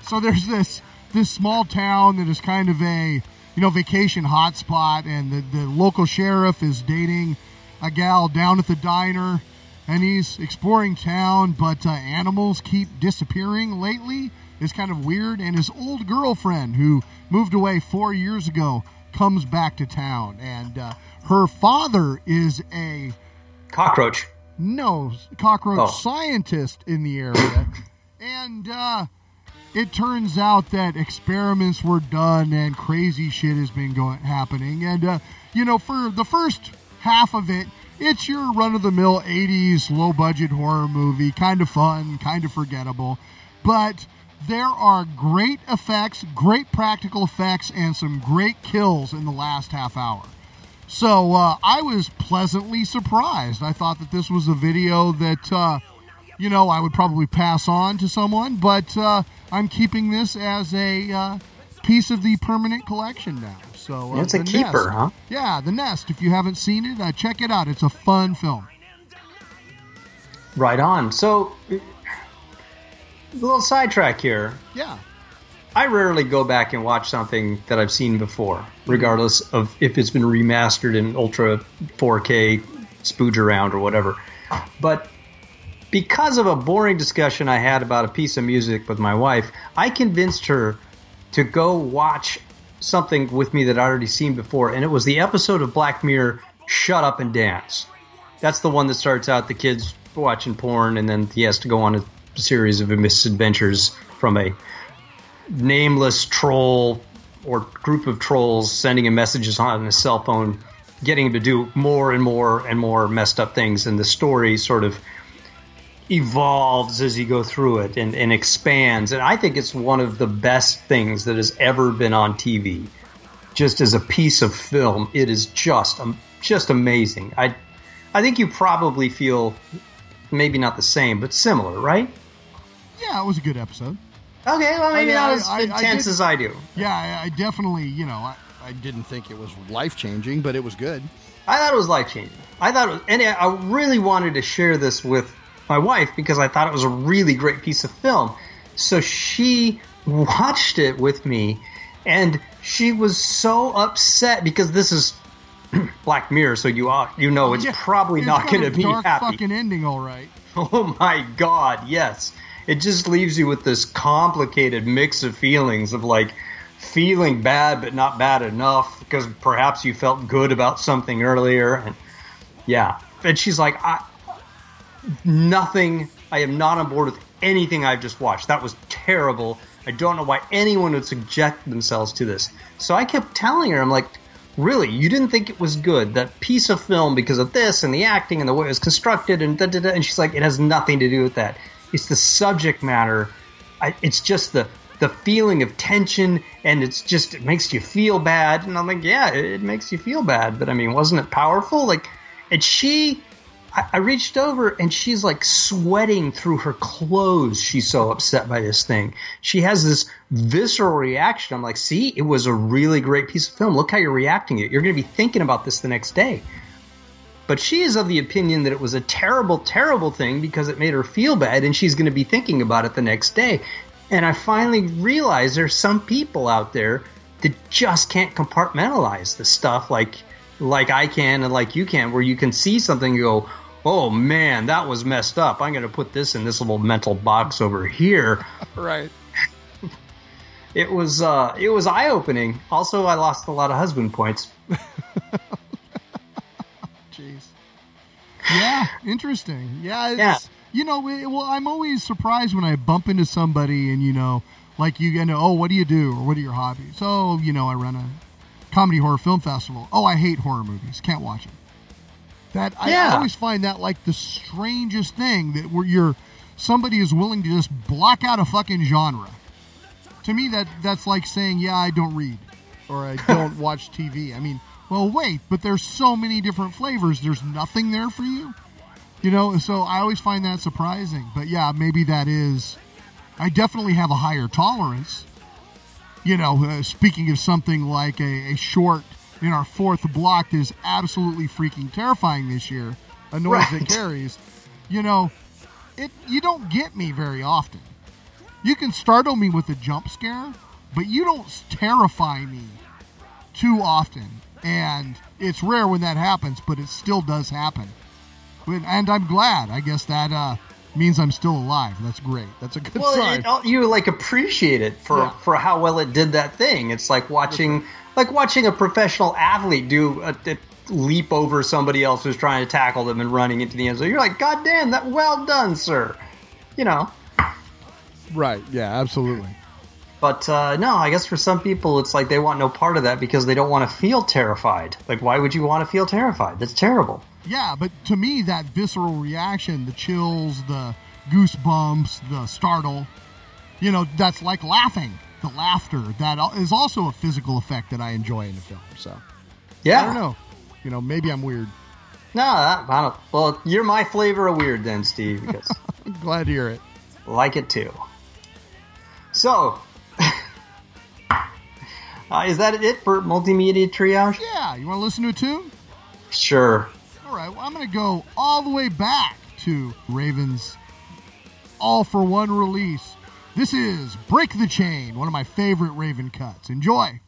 So there's this this small town that is kind of a you know vacation hotspot, and the, the local sheriff is dating a gal down at the diner, and he's exploring town, but uh, animals keep disappearing lately. It's kind of weird, and his old girlfriend, who moved away four years ago, comes back to town, and uh, her father is a Cockroach. no cockroach Oh. scientist in the area, and uh, it turns out that experiments were done and crazy shit has been going happening. And uh, you know, for the first half of it, it's your run of the mill '80s low budget horror movie, kind of fun, kind of forgettable, but. There are great effects, great practical effects, and some great kills in the last half hour. So uh, I was pleasantly surprised. I thought that this was a video that, uh, you know, I would probably pass on to someone, but uh, I'm keeping this as a uh, piece of the permanent collection now. So uh, It's a keeper, Nest. huh? Yeah, The Nest. If you haven't seen it, uh, check it out. It's a fun film. Right on. So, a little sidetrack here. Yeah. I rarely go back and watch something that I've seen before, regardless of if it's been remastered in ultra 4K, spooge around or whatever. But because of a boring discussion I had about a piece of music with my wife, I convinced her to go watch something with me that I'd already seen before, and it was the episode of Black Mirror, Shut Up and Dance. That's the one that starts out the kids watching porn, and then he has to go on a series of misadventures from a nameless troll or group of trolls sending him messages on his cell phone getting him to do more and more and more messed up things, and the story sort of evolves as you go through it and, and expands. And I think it's one of the best things that has ever been on TV. Just as a piece of film, it is just um, just amazing. I I think you probably feel maybe not the same, but similar, right? Yeah, it was a good episode. Okay, well maybe mean, not I- as I- I intense did- as I do. Yeah, I, I definitely, you know, I, I didn't think it was life changing, but it was good. I thought it was life changing. I thought, it was, and I really wanted to share this with my wife because I thought it was a really great piece of film. So she watched it with me, and she was so upset because this is <clears throat> Black Mirror, so you are, you know it's Yeah, probably it's not going to be dark happy. fucking ending, all right. <laughs> Oh my god, yes. It just leaves you with this complicated mix of feelings of like feeling bad but not bad enough because perhaps you felt good about something earlier and yeah. And she's like I nothing I am not on board with anything I've just watched. That was terrible. I don't know why anyone would subject themselves to this. So I kept telling her I'm like Really, you didn't think it was good that piece of film because of this and the acting and the way it was constructed and da da da. And she's like, it has nothing to do with that. It's the subject matter. I, it's just the the feeling of tension, and it's just it makes you feel bad. And I'm like, yeah, it, it makes you feel bad, but I mean, wasn't it powerful? Like, and she. I, I reached over and she's like sweating through her clothes. She's so upset by this thing. She has this visceral reaction. I'm like, see, it was a really great piece of film. Look how you're reacting it. You're going to be thinking about this the next day. But she is of the opinion that it was a terrible, terrible thing because it made her feel bad and she's going to be thinking about it the next day. And I finally realized there's some people out there that just can't compartmentalize the stuff like like I can and like you can, where you can see something and go, oh man, that was messed up. I'm going to put this in this little mental box over here. <laughs> Right. <laughs> It was uh, it was eye opening. Also, I lost a lot of husband points. <laughs> Jeez. Yeah, interesting. Yeah, Yeah. You know, it, well, I'm always surprised when I bump into somebody and you know, like you know, oh, what do you do or what are your hobbies? Oh, you know, I run a comedy horror film festival. Oh, I hate horror movies. Can't watch them. That I, I Yeah. always find that like the strangest thing that where you're somebody is willing to just block out a fucking genre. To me, that that's like saying, yeah, I don't read or I <laughs> don't watch TV. I mean, well, wait, but there's so many different flavors. There's nothing there for you, you know. So I always find that surprising. But yeah, maybe that is. I definitely have a higher tolerance. You know, uh, speaking of something like a, a short in our fourth block that is absolutely freaking terrifying this year, a noise that carries. You know, it you don't get me very often. You can startle me with a jump scare, but you don't terrify me too often. And it's rare when that happens, but it still does happen. And I'm glad. I guess that uh, means I'm still alive. That's great. That's a good Well, sign. you like appreciate it for Yeah. for how well it did that thing. It's like watching like watching a professional athlete do a, a leap over somebody else who's trying to tackle them and running into the end zone. You're like, God damn, that well done, sir. You know. right. Yeah, absolutely. But uh, no, I guess for some people, it's like they want no part of that because they don't want to feel terrified. Like, why would you want to feel terrified? That's terrible. Yeah, but to me, that visceral reaction, the chills, the goosebumps, the startle, you know, that's like laughing. The laughter, that is also a physical effect that I enjoy in the film. So, Yeah. I don't know. You know, maybe I'm weird. No, I don't. Well, you're my flavor of weird then, Steve. Because I'm <laughs> glad to hear it. like it too. So, <laughs> uh, is that it for multimedia triage? Yeah, you want to listen to a tune? Sure. All right, well, I'm going to go all the way back to Raven's All for One release. This is Break the Chain, one of my favorite Raven cuts. Enjoy.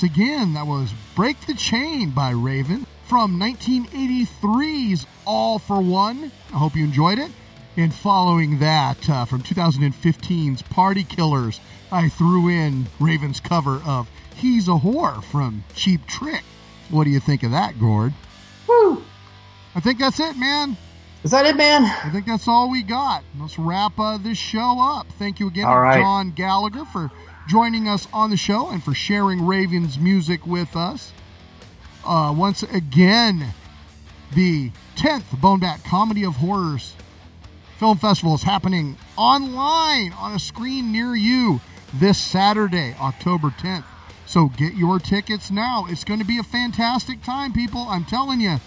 Once again, that was Break the Chain by Raven from 1983's All for One. I hope you enjoyed it. And following that, uh, from 2015's Party Killers, I threw in Raven's cover of He's a Whore from Cheap Trick. What do you think of that, Gord? Woo! I think that's it, man. Is that it, man? I think that's all we got. Let's wrap uh, this show up. Thank you again right. John Gallagher for joining us on the show and for sharing Raven's music with us. Uh, once again, the 10th Bone Bat Comedy of Horrors Film Festival is happening online on a screen near you this Saturday, October 10th. So get your tickets now. It's going to be a fantastic time, people. I'm telling you,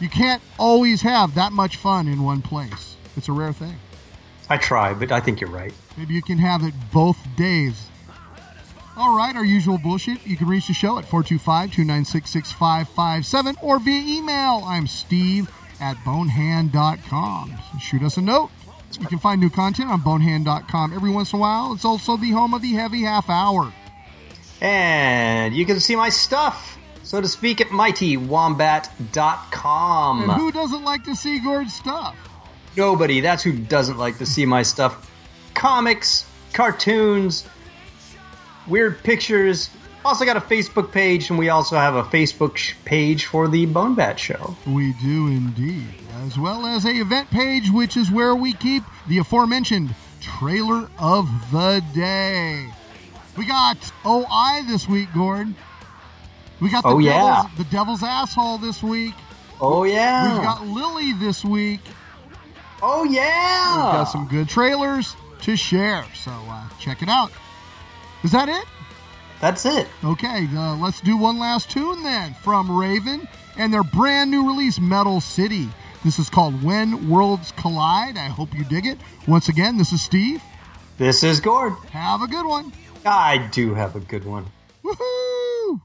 you can't always have that much fun in one place. It's a rare thing. I try, but I think you're right. Maybe you can have it both days. All right, our usual bullshit. You can reach the show at 425 296 6557 or via email. I'm Steve at bonebat.com. Shoot us a note. You can find new content on bonebat.com every once in a while. It's also the home of the heavy half hour. And you can see my stuff, so to speak, at mightywombat.com. And who doesn't like to see Gord's stuff? Nobody. That's who doesn't like to see my stuff. Comics, cartoons, weird pictures. Also got a Facebook page, and we also have a Facebook sh- page for the Bone Bat Show. We do indeed, as well as a event page, which is where we keep the aforementioned trailer of the day. We got OI this week, Gordon. We got the, Oh, yeah. devil's, the devil's asshole this week. Oh yeah. We've got Lily this week. oh yeah. We've got some good trailers to share, so uh, check it out. Is that it? That's it. Okay, uh, let's do one last tune then from Raven and their brand new release, Metal City. This is called When Worlds Collide. I hope you dig it. Once again, this is Steve. This is Gord. Have a good one. I do have a good one. Woohoo!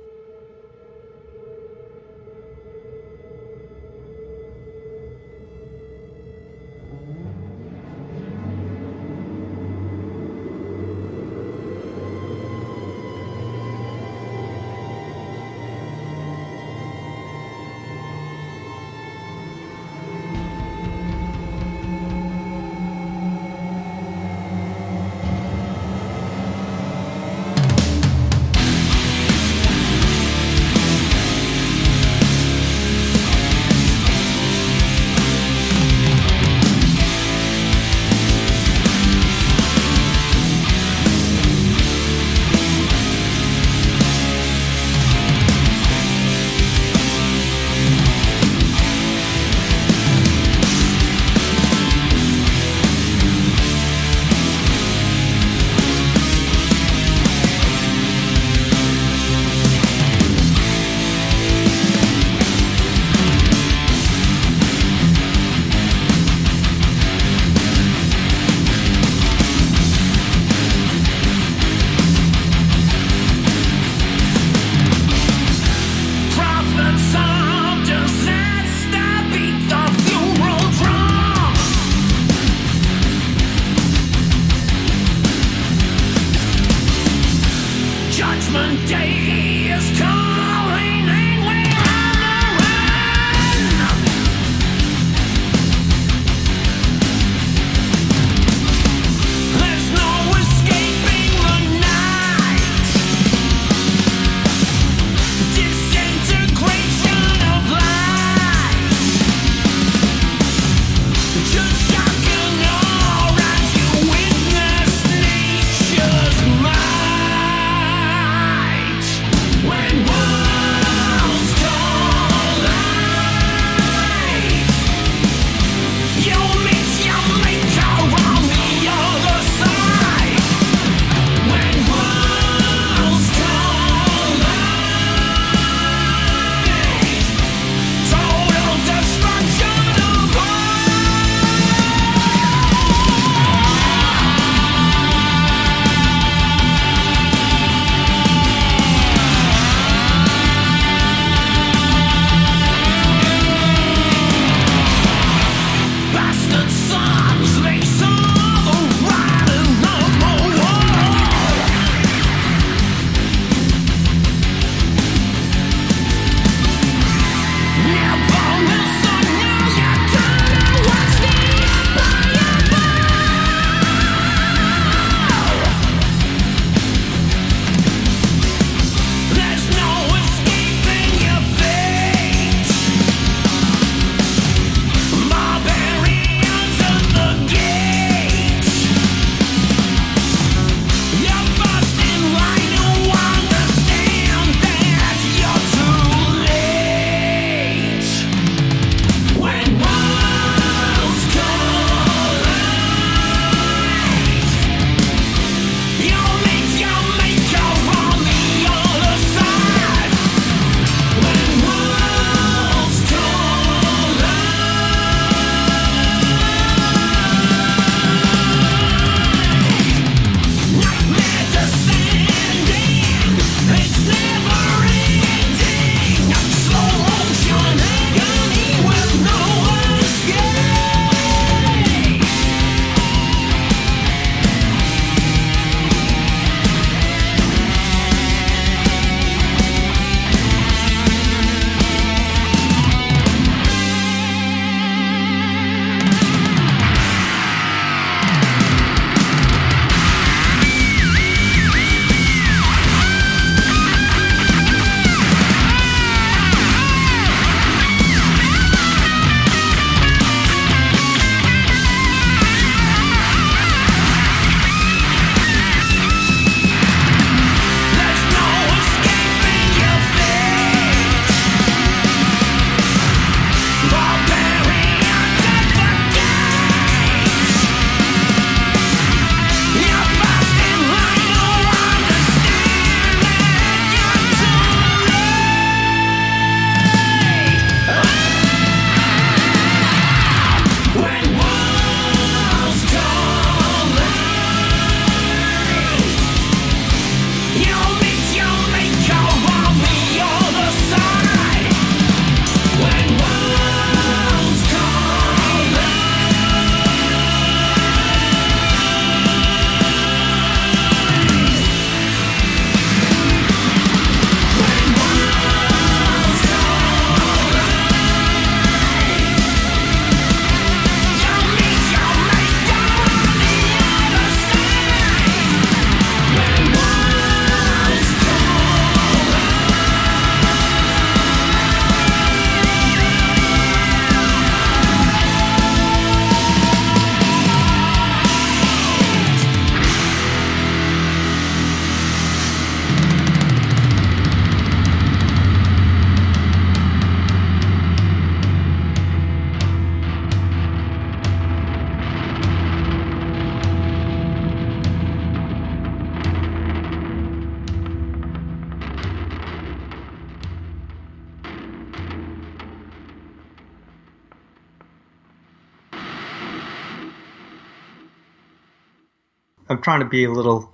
Trying to be a little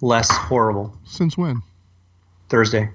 less horrible. Since when? Thursday.